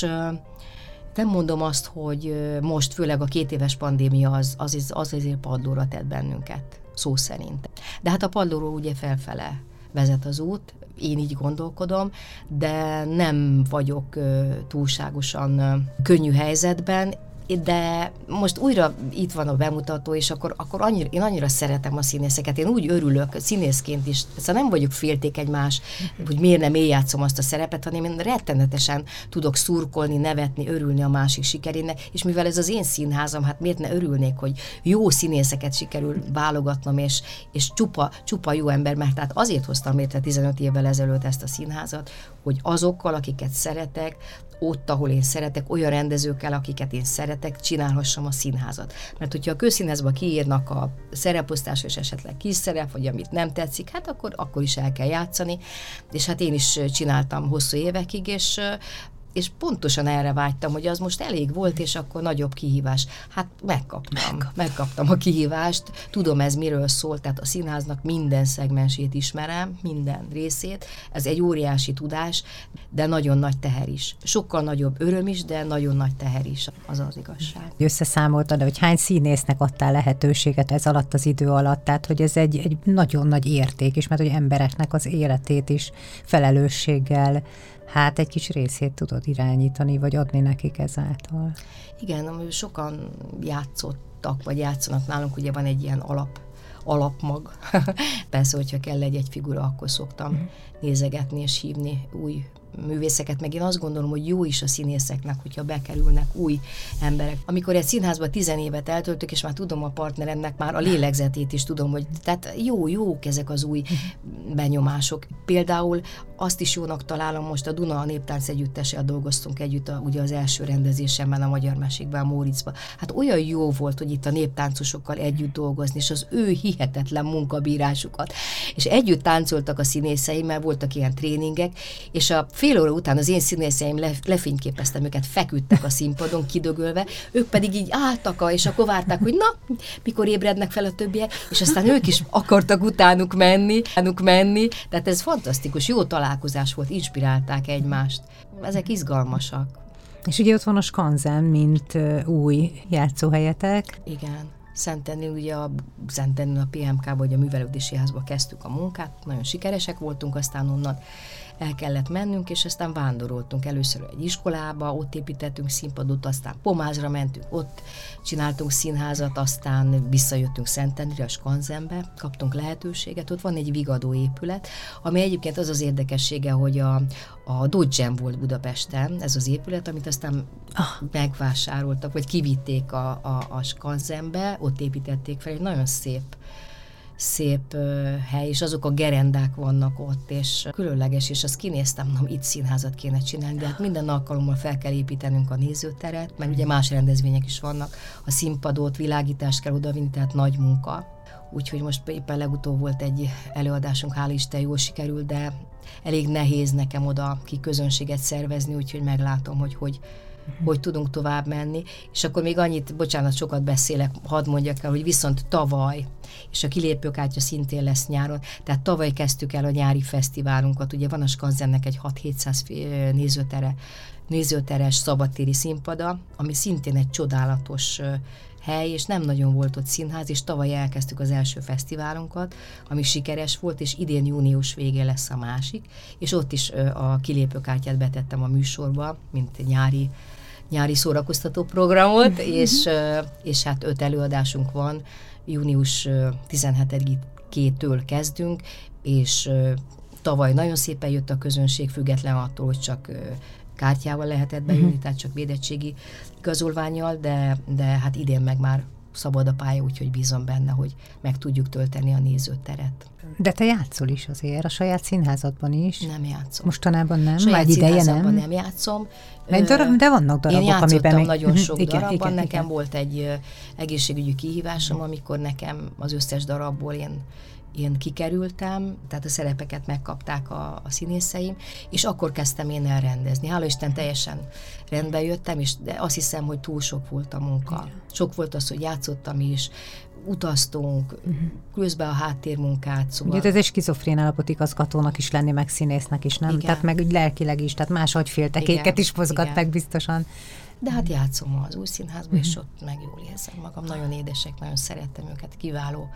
nem mondom azt, hogy most, főleg a két éves pandémia az, az, az azért padlóra tett bennünket, szó szerint. De hát a padlóról ugye felfele vezet az út, én így gondolkodom, de nem vagyok túlságosan könnyű helyzetben, de most újra itt van a bemutató, és akkor, akkor annyira, én annyira szeretem a színészeket, én úgy örülök színészként is, szóval nem vagyok féltékeny más, hogy miért nem én játszom azt a szerepet, hanem én rettenetesen tudok szurkolni, nevetni, örülni a másik sikerének, és mivel ez az én színházam, hát miért ne örülnék, hogy jó színészeket sikerül válogatnom, és, és csupa, csupa jó ember, mert tehát azért hoztam létre 15 évvel ezelőtt ezt a színházat, hogy azokkal, akiket szeretek, ott, ahol én szeretek, olyan rendezőkkel, akiket én szeretek, csinálhassam a színházat. Mert hogyha a közszínházba kiírnak a szereposztásra, és esetleg kis szerep, vagy amit nem tetszik, hát akkor, akkor is el kell játszani. És hát én is csináltam hosszú évekig, és és pontosan erre vágytam, hogy az most elég volt, és akkor nagyobb kihívás. Hát megkaptam, Megkap. megkaptam a kihívást, tudom ez miről szól, tehát a színháznak minden szegmensét ismerem, minden részét, ez egy óriási tudás, de nagyon nagy teher is. Sokkal nagyobb öröm is, de nagyon nagy teher is, az az igazság. Összeszámoltad, hogy hány színésznek adtál lehetőséget ez alatt az idő alatt, tehát hogy ez egy, egy nagyon nagy érték is, mert hogy embereknek az életét is felelősséggel hát egy kis részét tudod irányítani, vagy adni nekik ezáltal. Igen, sokan játszottak, vagy játszanak nálunk, ugye van egy ilyen alap alapmag. Persze, hogyha kell egy, egy figura, akkor szoktam mm. nézegetni és hívni új művészeket, meg én azt gondolom, hogy jó is a színészeknek, hogyha bekerülnek új emberek. Amikor egy színházba tizen évet eltöltök, és már tudom a partneremnek már a lélegzetét is tudom, hogy tehát jó, jók ezek az új benyomások. Például azt is jónak találom, most a Duna a Néptánc Együttessel dolgoztunk együtt, a, ugye az első rendezésemben a Magyar Mesékben, a Móricban. Hát olyan jó volt, hogy itt a néptáncosokkal együtt dolgozni, és az ő hihetetlen munkabírásukat. És együtt táncoltak a színészeim, mert voltak ilyen tréningek, és a fél óra után az én színészeim le, lefényképeztem őket, feküdtek a színpadon kidögölve, ők pedig így álltak, és akkor várták, hogy na, mikor ébrednek fel a többiek, és aztán ők is akartak utánuk menni, utánuk menni, tehát ez fantasztikus, jó találkozás volt, inspirálták egymást. Ezek izgalmasak. És ugye ott van a Skanzen, mint új játszóhelyetek. Igen. Szentendén, ugye a Szentendén a PMK-ba, vagy a művelődési házba kezdtük a munkát, nagyon sikeresek voltunk, aztán onnan el kellett mennünk, és aztán vándoroltunk. Először egy iskolába, ott építettünk színpadot, aztán Pomázra mentünk, ott csináltunk színházat, aztán visszajöttünk Szentendrére, a Skanzenbe, kaptunk lehetőséget, ott van egy vigadó épület, ami egyébként az az érdekessége, hogy a, a Dodge volt Budapesten, ez az épület, amit aztán ah. megvásároltak, vagy kivitték a, a, a Skanzenbe, ott építették fel, egy nagyon szép szép hely, és azok a gerendák vannak ott, és különleges, és azt kinéztem, mondom, itt színházat kéne csinálni, de hát minden alkalommal fel kell építenünk a nézőteret, mert ugye más rendezvények is vannak, a színpadot, világítást kell odavinni, tehát nagy munka. Úgyhogy most éppen legutóbb volt egy előadásunk, hál' Isten jól sikerült, de elég nehéz nekem oda ki közönséget szervezni, úgyhogy meglátom, hogy hogy hogy tudunk tovább menni, és akkor még annyit, bocsánat, sokat beszélek, hadd mondjak el, hogy viszont tavaly, és a kilépőkártya szintén lesz nyáron, tehát tavaly kezdtük el a nyári fesztiválunkat, ugye van a Skanzennek egy 6-700 nézőtere, nézőteres szabadtéri színpada, ami szintén egy csodálatos hely, és nem nagyon volt ott színház, és tavaly elkezdtük az első fesztiválunkat, ami sikeres volt, és idén június végén lesz a másik, és ott is a kilépőkártyát betettem a műsorba, mint nyári nyári szórakoztató programot, és, és hát öt előadásunk van, június 17-től kezdünk, és tavaly nagyon szépen jött a közönség, független attól, hogy csak kártyával lehetett bejönni, uh-huh. tehát csak védettségi igazolványjal, de, de hát idén meg már szabad a pálya, úgyhogy bízom benne, hogy meg tudjuk tölteni a nézőteret. De te játszol is azért, a saját színházadban is. Nem játszom. Mostanában nem? Saját Vagy ideje nem? nem játszom. De, darab, de vannak darabok, Én amiben még... nagyon sok igen, darabban. igen, nekem igen. volt egy egészségügyi kihívásom, amikor nekem az összes darabból én én kikerültem, tehát a szerepeket megkapták a, a színészeim, és akkor kezdtem én el rendezni. Hála Isten teljesen rendbe jöttem, és de azt hiszem, hogy túl sok volt a munka. Sok volt az, hogy játszottam is, utaztunk, uh-huh. közben a háttérmunkát, szóval... Ugye ez egy skizofrén állapot igazgatónak is lenni, meg színésznek is, nem? Igen. Tehát meg úgy lelkileg is, tehát máshogy féltekéket is mozgatták Igen. biztosan. De hát játszom az új színházban, uh-huh. és ott meg jól érzem magam. Nagyon édesek, nagyon szerettem őket, kiváló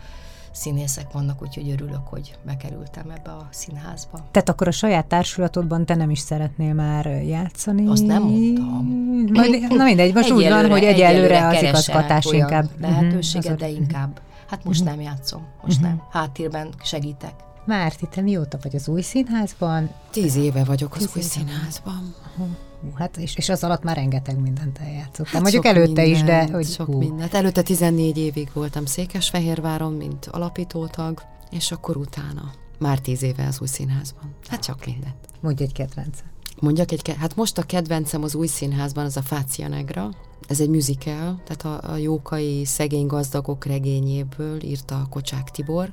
színészek vannak, úgyhogy örülök, hogy bekerültem ebbe a színházba. Tehát akkor a saját társulatodban te nem is szeretnél már játszani? Azt nem mondtam. Majd, na mindegy, most úgy van, hogy egyelőre az igazgatás inkább. Lehetőséget, uh-huh, de inkább. Hát most uh-huh. nem játszom, most uh-huh. nem. Háttérben segítek. Márti, te mióta vagy az új színházban? Tíz éve vagyok az új színházban. Uh-huh. Hát és, és az alatt már rengeteg mindent eljátszottam. Hát Mondjuk előtte mindent, is, de hogy sok hú. mindent. Előtte 14 évig voltam Székesfehérváron, mint alapítótag, és akkor utána már tíz éve az új színházban. Hát csak mindent. Mondj egy kedvencet. Mondjak egy, ke- hát most a kedvencem az új színházban az a Fácia Negra. Ez egy musical, tehát a, a Jókai szegény gazdagok regényéből írta a Kocsák Tibor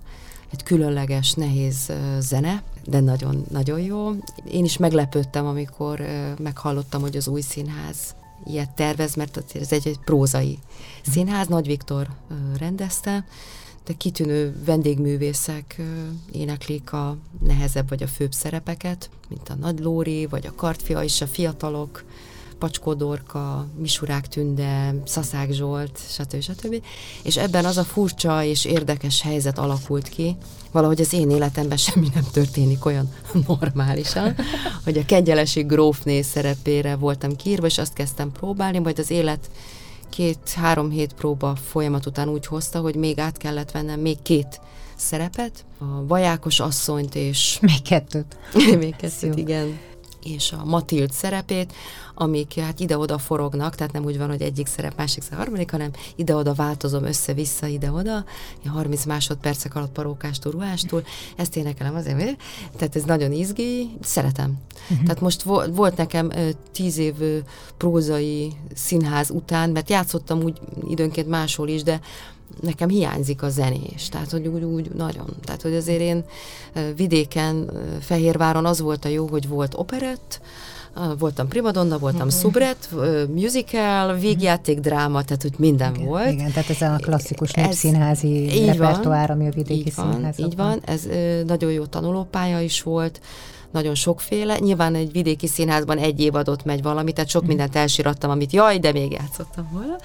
egy különleges, nehéz zene, de nagyon-nagyon jó. Én is meglepődtem, amikor meghallottam, hogy az új színház ilyet tervez, mert ez egy, egy prózai színház, Nagy Viktor rendezte, de kitűnő vendégművészek éneklik a nehezebb vagy a főbb szerepeket, mint a Nagy Lóri, vagy a Kartfia és a fiatalok, Pacskó Dorka, Misurák Tünde, Szaszák Zsolt, stb. stb. És ebben az a furcsa és érdekes helyzet alakult ki, valahogy az én életemben semmi nem történik olyan normálisan, hogy a kegyelesi grófné szerepére voltam kiírva, és azt kezdtem próbálni, majd az élet két-három hét próba folyamat után úgy hozta, hogy még át kellett vennem még két szerepet, a vajákos asszonyt és... Még kettőt. még kettőt, igen és a Matild szerepét, amik hát ide-oda forognak, tehát nem úgy van, hogy egyik szerep, másik szerep, harmadik, hanem ide-oda változom össze-vissza, ide-oda, 30 másodpercek alatt parókástól, ruhástól, ezt énekelem azért, tehát ez nagyon izgi, szeretem. Uh-huh. Tehát most vo- volt nekem tíz év prózai színház után, mert játszottam úgy időnként máshol is, de nekem hiányzik a zenés, tehát hogy úgy, úgy nagyon. Tehát, hogy azért én vidéken, Fehérváron az volt a jó, hogy volt operett, voltam primadonna, voltam uh-huh. szubret, musical, végjáték, dráma, tehát hogy minden igen, volt. Igen, tehát ez a klasszikus népszínházi repertoár, ami a vidéki így van, színházakban. Így van, ez nagyon jó tanulópálya is volt, nagyon sokféle. Nyilván egy vidéki színházban egy évadot megy valami, tehát sok mindent elsirattam, amit jaj, de még játszottam volna.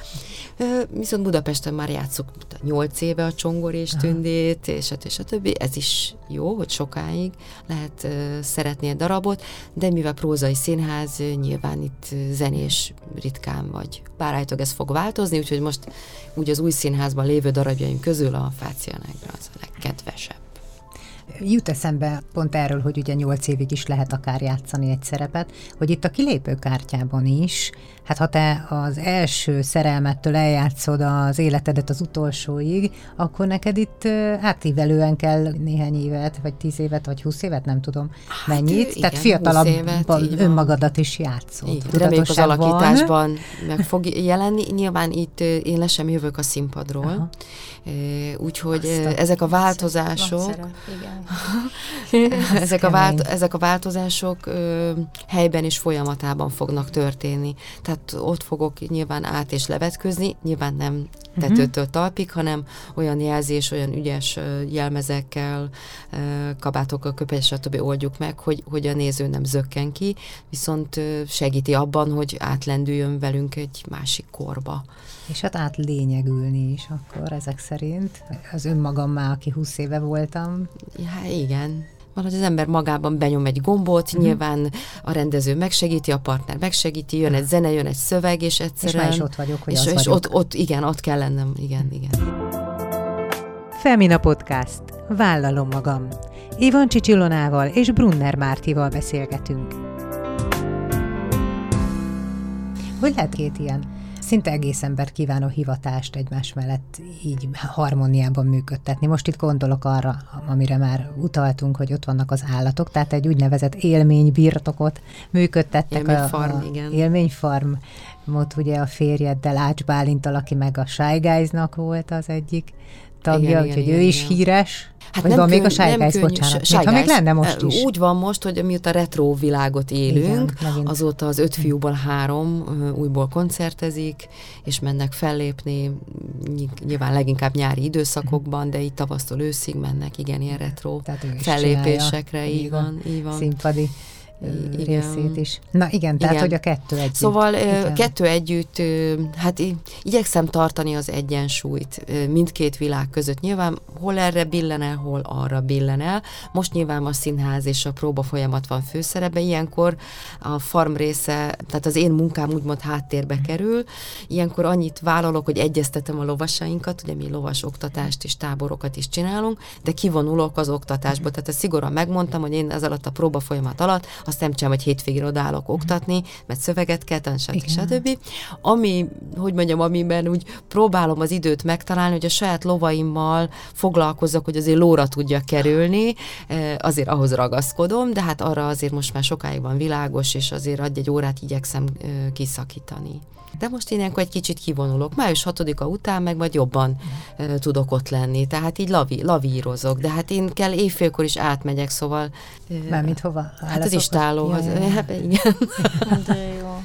Viszont Budapesten már játszok 8 éve a csongor és tündét, és a, és a többi. Ez is jó, hogy sokáig lehet szeretni egy darabot, de mivel prózai színház, nyilván itt zenés ritkán vagy. Bár állítólag ez fog változni, úgyhogy most úgy az új színházban lévő darabjaim közül a Fácia Negra az a legkedvesebb. Jut eszembe pont erről, hogy ugye nyolc évig is lehet akár játszani egy szerepet, hogy itt a kilépőkártyában is, hát ha te az első szerelmettől eljátszod az életedet az utolsóig, akkor neked itt átívelően kell néhány évet, vagy tíz évet, vagy húsz évet, nem tudom hát, mennyit. Igen, Tehát fiatalabban önmagadat is játszol. Reméljük az alakításban meg fog jelenni. Nyilván itt én le sem jövök a színpadról. Aha. Úgyhogy Aztán ezek a változások, ezek, a vált, ezek a változások helyben és folyamatában fognak történni. Tehát tehát ott fogok nyilván át és levetközni, nyilván nem tetőtől talpig, hanem olyan jelzés, olyan ügyes jelmezekkel, kabátokkal, köpenyes, stb. oldjuk meg, hogy, hogy a néző nem zökken ki, viszont segíti abban, hogy átlendüljön velünk egy másik korba. És hát átlényegülni is akkor ezek szerint. Az önmagammal, aki 20 éve voltam. Ja, igen, valahogy az ember magában benyom egy gombot, mm. nyilván a rendező megsegíti, a partner megsegíti, jön egy zene, jön egy szöveg, és egyszerűen... És már is ott vagyok, hogy és, az és vagyok. Ott, ott, igen, ott kell lennem, igen, igen. Femina Podcast. Vállalom magam. Ivan Csicsilonával és Brunner Mártival beszélgetünk. Hogy lehet két ilyen szinte egész embert kívánó hivatást egymás mellett így harmóniában működtetni. Most itt gondolok arra, amire már utaltunk, hogy ott vannak az állatok, tehát egy úgynevezett élménybirtokot működtettek. Élményfarm, a, a igen. Élményfarmot ugye a férjeddel, Ács Bálintal, aki meg a Shy Guys-nak volt az egyik tagja, igen, úgyhogy igen, ő igen, is híres. Hát Vagy nem van könny, még a Shy Guys, bocsánat. Shy ha még lenne most is. Úgy van most, hogy mióta retro világot élünk, Igen, azóta az öt fiúból három újból koncertezik, és mennek fellépni, nyilván leginkább nyári időszakokban, de így tavasztól őszig mennek, igen, ilyen retro fellépésekre, így van, így van. Színpadi igen. részét is. Na igen, tehát igen. hogy a kettő együtt. Szóval igen. kettő együtt, hát igyekszem tartani az egyensúlyt mindkét világ között. Nyilván hol erre billen el, hol arra billen el. Most nyilván a színház és a próba folyamat van főszerepe, ilyenkor a farm része, tehát az én munkám úgymond háttérbe kerül. Ilyenkor annyit vállalok, hogy egyeztetem a lovasainkat, ugye mi lovas oktatást és táborokat is csinálunk, de kivonulok az oktatásból. Tehát ezt szigorúan megmondtam, hogy én ez alatt a próba folyamat alatt azt nem csinálom, hogy hétvégén odállok oktatni, mert szöveget kell tanulni, stb. stb. Ami, hogy mondjam, amiben úgy próbálom az időt megtalálni, hogy a saját lovaimmal foglalkozok, hogy azért lóra tudja kerülni, eh, azért ahhoz ragaszkodom, de hát arra azért most már sokáig van világos, és azért adj egy órát igyekszem eh, kiszakítani. De most én ilyenkor egy kicsit kivonulok. Május 6-a után meg majd jobban uh, tudok ott lenni. Tehát így lavi, lavírozok. De hát én kell évfélkor is átmegyek, szóval... Uh, Mármint hova? Hát az istálóhoz. Ja, ja. Hát, igen. De jó.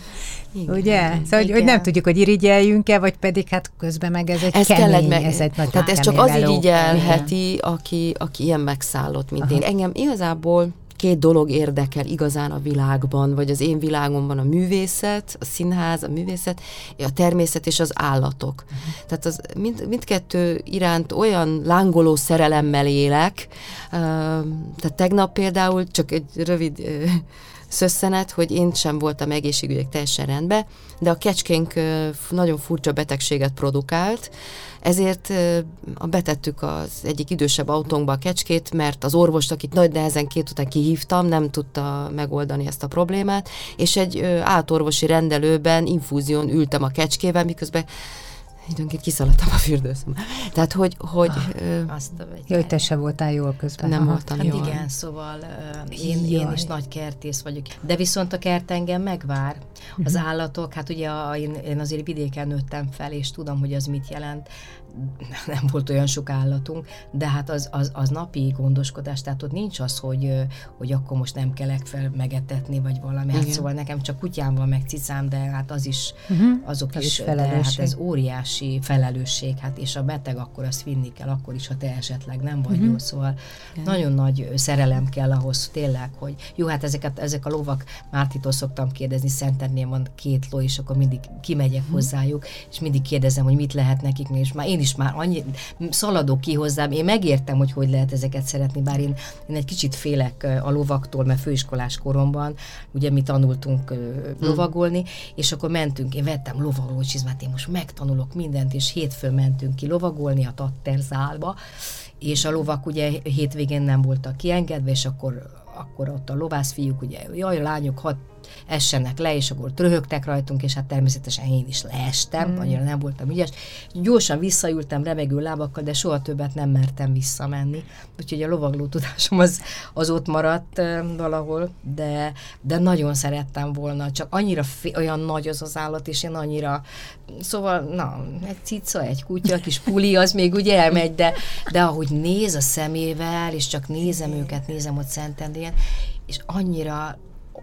Igen, Ugye? Szóval, igen. Hogy, hogy nem tudjuk, hogy irigyeljünk-e, vagy pedig hát közben meg ez egy ez kemény, kell egy meg, ez egy nagy Tehát ez csak az irigyelheti, aki, aki ilyen megszállott, mint Aha. én. Engem igazából két dolog érdekel igazán a világban, vagy az én világomban a művészet, a színház, a művészet, a természet és az állatok. Uh-huh. Tehát az mind, mindkettő iránt olyan lángoló szerelemmel élek. Uh, tehát tegnap például csak egy rövid uh, szösszenet, hogy én sem voltam egészségügyek teljesen rendben, de a kecskénk nagyon furcsa betegséget produkált, ezért betettük az egyik idősebb autónkba a kecskét, mert az orvost, akit nagy nehezen két után kihívtam, nem tudta megoldani ezt a problémát, és egy átorvosi rendelőben infúzión ültem a kecskével, miközben időnként kiszaladtam a fürdőszobba. Tehát, hogy... hogy ah, ö, azt a te se voltál jól közben. Nem Aha. voltam hát jól. igen, szóval uh, én, én is nagy kertész vagyok. De viszont a kert engem megvár. Az uh-huh. állatok, hát ugye a, én, én azért vidéken nőttem fel, és tudom, hogy az mit jelent nem volt olyan sok állatunk, de hát az, az, az napi gondoskodás, tehát ott nincs az, hogy, hogy akkor most nem kellek fel megetetni, vagy valami. Hát szóval nekem csak kutyám van, meg cicám, de hát az is, uh-huh. azok az is, is de hát ez óriási felelősség, hát és a beteg akkor azt vinni kell, akkor is, ha te esetleg nem vagy uh-huh. jó, szóval Igen. nagyon nagy szerelem kell ahhoz tényleg, hogy jó, hát ezeket, ezek a lovak, Mártitól szoktam kérdezni, Szenternén van két ló, és akkor mindig kimegyek uh-huh. hozzájuk, és mindig kérdezem, hogy mit lehet nekik, és már én én is már annyi szaladok ki hozzám, én megértem, hogy hogy lehet ezeket szeretni, bár én, én egy kicsit félek a lovaktól, mert főiskolás koromban, ugye mi tanultunk hmm. lovagolni, és akkor mentünk, én vettem lovagoló csizmát, én most megtanulok mindent, és hétfőn mentünk ki lovagolni a Tatterzálba, és a lovak ugye hétvégén nem voltak kiengedve, és akkor akkor ott a lovászfiúk, ugye, jaj, lányok, hat essenek le, és akkor röhögtek rajtunk, és hát természetesen én is leestem, mm. annyira nem voltam ügyes. Gyorsan visszaültem remegő lábakkal, de soha többet nem mertem visszamenni. Úgyhogy a lovagló tudásom az, az ott maradt uh, valahol, de, de nagyon szerettem volna, csak annyira fé, olyan nagy az az állat, és én annyira, szóval, na, egy cica, egy kutya, kis puli, az még ugye elmegy, de, de ahogy néz a szemével, és csak nézem őket, nézem ott Szentendén, és annyira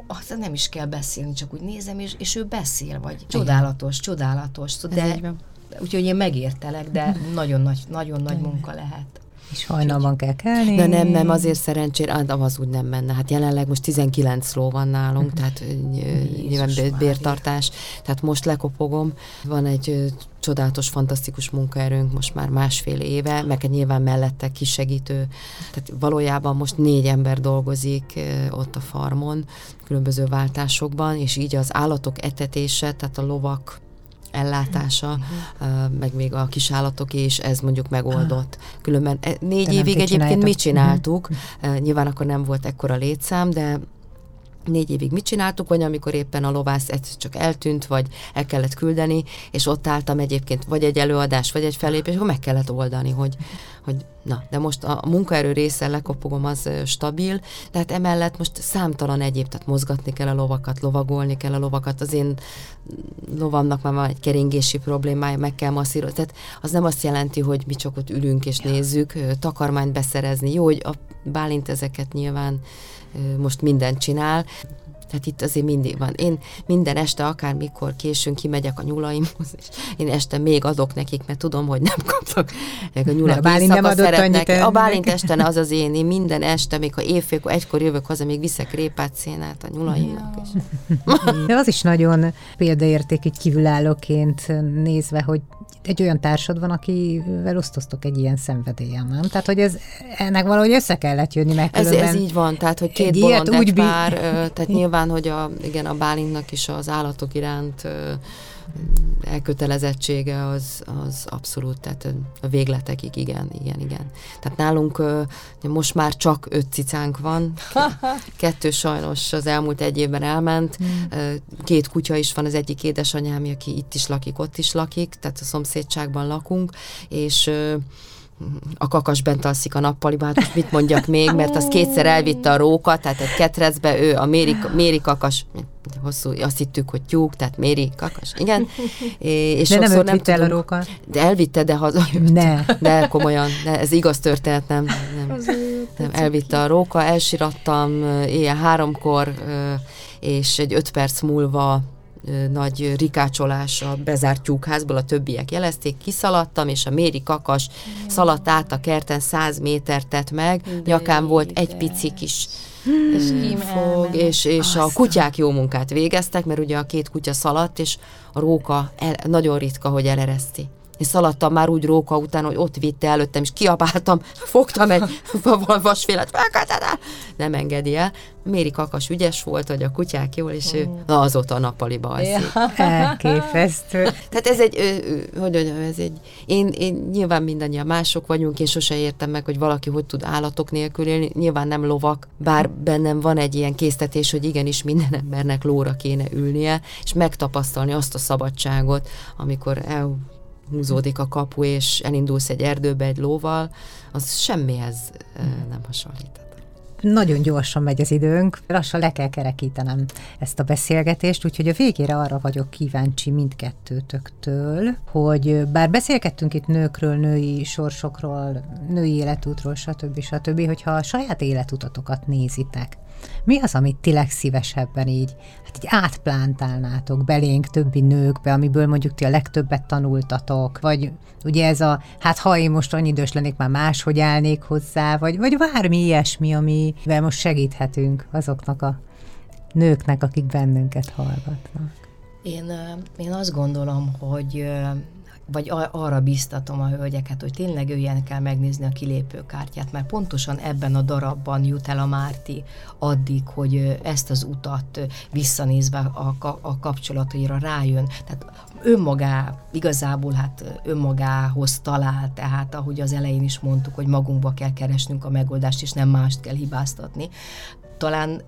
aztán nem is kell beszélni, csak úgy nézem, és, és ő beszél, vagy csodálatos, csodálatos. De, úgyhogy én megértelek, de nagyon nagy, nagyon nagy munka lehet. És hajnalban kell kelni. De nem, nem, azért szerencsére, az úgy nem menne. Hát jelenleg most 19 ló van nálunk, tehát nyilván bértartás. Tehát most lekopogom. Van egy csodálatos, fantasztikus munkaerőnk most már másfél éve, meg nyilván mellette kisegítő. Tehát valójában most négy ember dolgozik ott a farmon, különböző váltásokban, és így az állatok etetése, tehát a lovak ellátása, uh-huh. meg még a kisállatok is, ez mondjuk megoldott. Különben e, négy de évig egyébként mit csináltuk, uh-huh. nyilván akkor nem volt ekkora létszám, de négy évig mit csináltuk, vagy amikor éppen a lovász ez csak eltűnt, vagy el kellett küldeni, és ott álltam egyébként, vagy egy előadás, vagy egy fellépés, akkor meg kellett oldani, hogy, hogy na, de most a munkaerő része lekopogom, az stabil, de hát emellett most számtalan egyéb, tehát mozgatni kell a lovakat, lovagolni kell a lovakat, az én lovamnak már van egy keringési problémája, meg kell masszírozni, tehát az nem azt jelenti, hogy mi csak ott ülünk és nézzük, takarmányt beszerezni, jó, hogy a Bálint ezeket nyilván most mindent csinál, tehát itt azért mindig van. Én minden este, akármikor későn kimegyek a nyulaimhoz, és én este még adok nekik, mert tudom, hogy nem kapnak. A nyulak a Bálint nem adott szeretnek. A Bálint este az az én. Én minden este, még ha éjfél, egykor jövök haza, még viszek répát, szénát a nyulaimnak. És... De az is nagyon példaérték, így kívülállóként nézve, hogy egy olyan társad van, akivel osztoztok egy ilyen szenvedélyen, nem? Tehát, hogy ez, ennek valahogy össze kellett jönni meg. Ez, ez így van, tehát, hogy két bolond úgy pár, tehát nyilván, hogy a, igen, a Bálintnak is az állatok iránt elkötelezettsége az, az abszolút, tehát a végletekig, igen, igen, igen. Tehát nálunk most már csak öt cicánk van, kettő sajnos az elmúlt egy évben elment, hmm. két kutya is van, az egyik édesanyám, aki itt is lakik, ott is lakik, tehát a szomszédságban lakunk, és a kakas bent alszik a nappaliban, hát mit mondjak még, mert az kétszer elvitte a róka, tehát egy ketrecbe ő, a Méri, Méri kakas, hosszú, azt hittük, hogy tyúk, tehát Méri kakas, igen. És de nem, nem tudom, el a róka. De elvitte, de hazajött. Ne. De komolyan, de ez igaz történet, nem. nem, nem elvitte a róka, elsirattam éjjel háromkor, és egy öt perc múlva nagy rikácsolás a bezárt tyúkházból, a többiek jelezték, kiszaladtam, és a méri kakas mm. szaladt át a kerten, száz méter tett meg, De nyakán volt egy pici kis és fog, és, és a kutyák jó munkát végeztek, mert ugye a két kutya szaladt, és a róka el, nagyon ritka, hogy elereszti és szaladtam már úgy róka után, hogy ott vitte előttem, és kiabáltam, fogtam egy vasfélet, nem engedi el. Méri Kakas ügyes volt, hogy a kutyák jól, és ő na, azóta a nappaliba alszik. Elképesztő. Tehát ez egy, hogy mondjam, ez egy, én, én nyilván mindannyian mások vagyunk, én sose értem meg, hogy valaki hogy tud állatok nélkül élni, nyilván nem lovak, bár bennem van egy ilyen késztetés, hogy igenis minden embernek lóra kéne ülnie, és megtapasztalni azt a szabadságot, amikor el húzódik a kapu, és elindulsz egy erdőbe egy lóval, az semmihez nem hasonlít. Nagyon gyorsan megy az időnk, lassan le kell kerekítenem ezt a beszélgetést, úgyhogy a végére arra vagyok kíváncsi mindkettőtöktől, hogy bár beszélgettünk itt nőkről, női sorsokról, női életútról, stb. stb., hogyha a saját életutatokat nézitek, mi az, amit ti legszívesebben így, hát így átplántálnátok belénk többi nőkbe, amiből mondjuk ti a legtöbbet tanultatok, vagy ugye ez a, hát ha én most annyi idős lennék, már máshogy állnék hozzá, vagy, vagy bármi ilyesmi, amivel most segíthetünk azoknak a nőknek, akik bennünket hallgatnak. Én, én azt gondolom, hogy vagy arra biztatom a hölgyeket, hogy tényleg jöjjenek el megnézni a kilépőkártyát, mert pontosan ebben a darabban jut el a Márti addig, hogy ezt az utat visszanézve a, a kapcsolataira rájön. Tehát önmagá, igazából hát önmagához talál, tehát ahogy az elején is mondtuk, hogy magunkba kell keresnünk a megoldást, és nem mást kell hibáztatni talán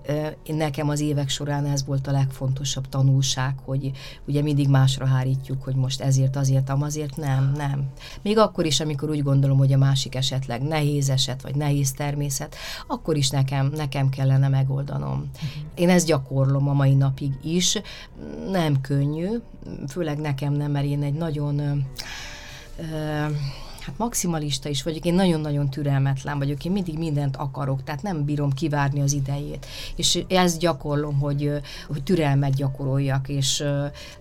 nekem az évek során ez volt a legfontosabb tanulság, hogy ugye mindig másra hárítjuk, hogy most ezért, azért, amazért, nem, nem. Még akkor is, amikor úgy gondolom, hogy a másik esetleg nehéz eset, vagy nehéz természet, akkor is nekem, nekem kellene megoldanom. Én ezt gyakorlom a mai napig is. Nem könnyű, főleg nekem nem, mert én egy nagyon ö, ö, hát maximalista is vagyok, én nagyon-nagyon türelmetlen vagyok, én mindig mindent akarok, tehát nem bírom kivárni az idejét. És ezt gyakorlom, hogy, hogy türelmet gyakoroljak, és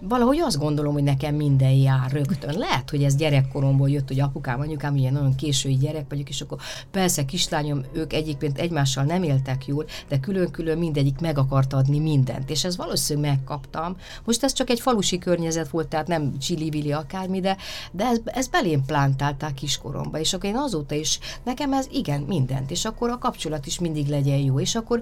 valahogy azt gondolom, hogy nekem minden jár rögtön. Lehet, hogy ez gyerekkoromból jött, hogy apukám, anyukám ilyen nagyon késői gyerek vagyok, és akkor persze kislányom, ők egyébként egymással nem éltek jól, de külön-külön mindegyik meg akart adni mindent, és ez valószínűleg megkaptam. Most ez csak egy falusi környezet volt, tehát nem csili akármi, de, de ez, ez belém plántálták kiskoromba, és akkor én azóta is, nekem ez igen, mindent, és akkor a kapcsolat is mindig legyen jó, és akkor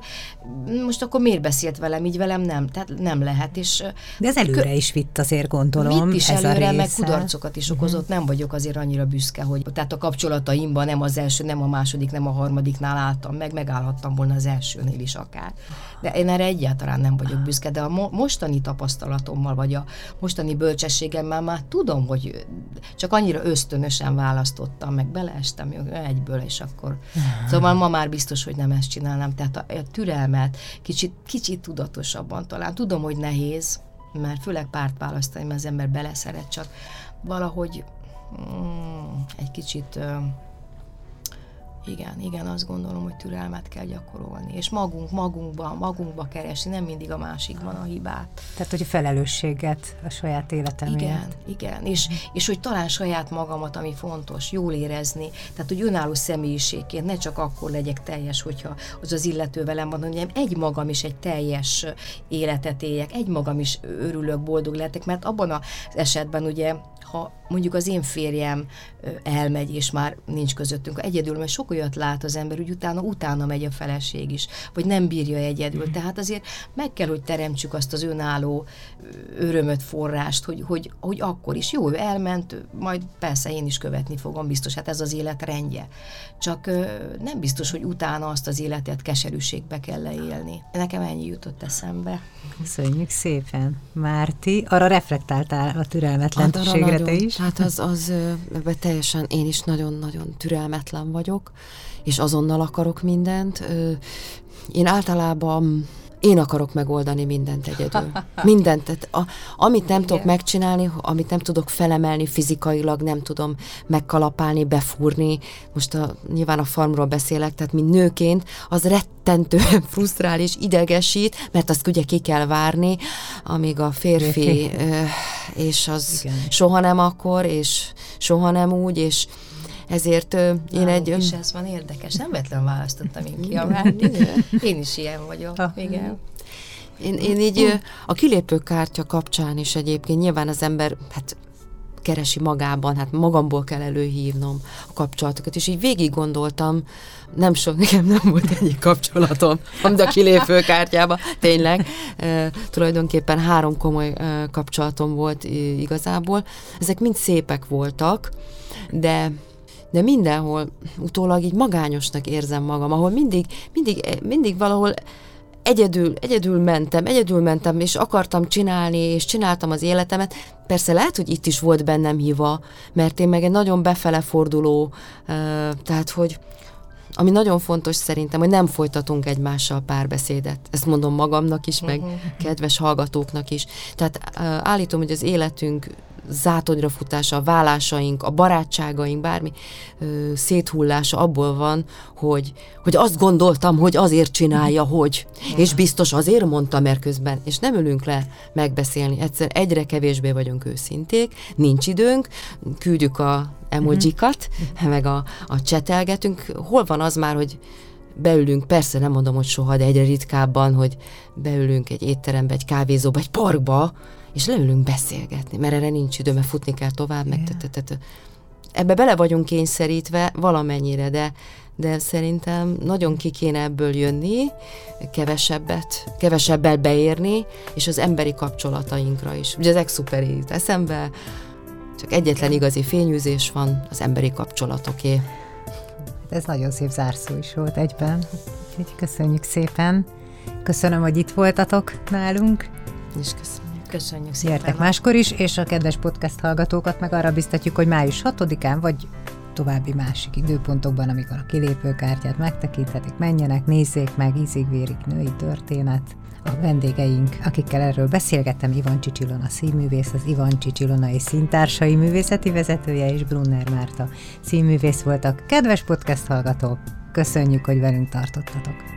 most akkor miért beszélt velem, így velem nem, tehát nem lehet, és... De ez előre is vitt azért gondolom. Vitt is ez előre, meg kudarcokat is mhm. okozott, uh-huh. nem vagyok azért annyira büszke, hogy tehát a kapcsolataimban nem az első, nem a második, nem a harmadiknál álltam meg, megállhattam volna az elsőnél is akár. De én erre egyáltalán nem vagyok büszke, de a mo- mostani tapasztalatommal, vagy a mostani bölcsességemmel már tudom, hogy csak annyira ösztönösen választottam, meg beleestem egyből, és akkor... Szóval ma már biztos, hogy nem ezt csinálnám, tehát a, a türelmet kicsit, kicsit tudatosabban talán. Tudom, hogy nehéz, mert főleg párt választani, mert az ember beleszeret, csak valahogy mm, egy kicsit igen, igen, azt gondolom, hogy türelmet kell gyakorolni, és magunk, magunkba, magunkba keresni, nem mindig a másikban a hibát. Tehát, hogy a felelősséget a saját életemért. Igen, igen, és, és hogy talán saját magamat, ami fontos, jól érezni, tehát, hogy önálló személyiségként ne csak akkor legyek teljes, hogyha az az illető velem van, hanem egy magam is egy teljes életet éljek, egy magam is örülök, boldog lehetek, mert abban az esetben ugye ha mondjuk az én férjem elmegy, és már nincs közöttünk egyedül, mert sok olyat lát az ember, hogy utána, utána megy a feleség is, vagy nem bírja egyedül. Mm. Tehát azért meg kell, hogy teremtsük azt az önálló örömöt, forrást, hogy, hogy, hogy akkor is jó, ő elment, majd persze én is követni fogom, biztos, hát ez az élet rendje. Csak nem biztos, hogy utána azt az életet keserűségbe kell leélni. Nekem ennyi jutott eszembe. Köszönjük szépen. Márti, arra reflektáltál a türelmetlenségre te is? Hát az, az ebbe teljesen én is nagyon-nagyon türelmetlen vagyok, és azonnal akarok mindent. Én általában én akarok megoldani mindent egyedül. Mindent. Tehát a, amit nem Igen. tudok megcsinálni, amit nem tudok felemelni fizikailag, nem tudom megkalapálni, befúrni. Most a, nyilván a farmról beszélek, tehát mint nőként, az rettentően frusztrál és idegesít, mert azt ugye ki kell várni, amíg a férfi, és az Igen. soha nem akkor, és soha nem úgy, és ezért én Nálunk egy... És ez van érdekes, nem vetlen választottam én ki a Én is ilyen vagyok, ha. igen. Én, én így a kilépőkártya kapcsán is egyébként nyilván az ember, hát keresi magában, hát magamból kell előhívnom a kapcsolatokat, és így végig gondoltam, nem sok, nekem nem volt egyik kapcsolatom, amit a kilépőkártyába, tényleg, e, tulajdonképpen három komoly e, kapcsolatom volt e, igazából. Ezek mind szépek voltak, de de mindenhol utólag így magányosnak érzem magam, ahol mindig, mindig, mindig valahol egyedül, egyedül mentem, egyedül mentem, és akartam csinálni, és csináltam az életemet. Persze lehet, hogy itt is volt bennem hiva, mert én meg egy nagyon befele forduló, tehát, hogy ami nagyon fontos szerintem, hogy nem folytatunk egymással párbeszédet. Ezt mondom magamnak is, meg uh-huh. kedves hallgatóknak is. Tehát állítom, hogy az életünk zátonyra futása, a vállásaink, a barátságaink, bármi ö, széthullása abból van, hogy, hogy azt gondoltam, hogy azért csinálja, hogy. És biztos azért mondta, mert közben, és nem ülünk le megbeszélni. Egyszer egyre kevésbé vagyunk őszinték, nincs időnk, küldjük a emojikat, uh-huh. meg a, a csetelgetünk. Hol van az már, hogy beülünk, persze nem mondom, hogy soha, de egyre ritkábban, hogy beülünk egy étterembe, egy kávézóba, egy parkba, és leülünk beszélgetni, mert erre nincs idő, mert futni kell tovább, meg ebbe bele vagyunk kényszerítve valamennyire, de, de szerintem nagyon ki kéne ebből jönni, kevesebbet, kevesebbel beérni, és az emberi kapcsolatainkra is. Ugye az exuperi eszembe, csak egyetlen igazi fényűzés van, az emberi kapcsolatoké. Ez nagyon szép zárszó is volt egyben. Úgyhogy köszönjük szépen. Köszönöm, hogy itt voltatok nálunk. És köszönöm. Köszönjük szépen. Gyertek máskor is, és a kedves podcast hallgatókat meg arra biztatjuk, hogy május 6-án vagy további másik időpontokban, amikor a kilépőkártyát megtekinthetik, menjenek, nézzék meg, ízig-vérik női történet. A vendégeink, akikkel erről beszélgettem, Ivan Csicsilona színművész, az Ivan Csicsilona és színtársai művészeti vezetője, és Brunner Márta színművész voltak. Kedves podcast hallgatók, köszönjük, hogy velünk tartottatok!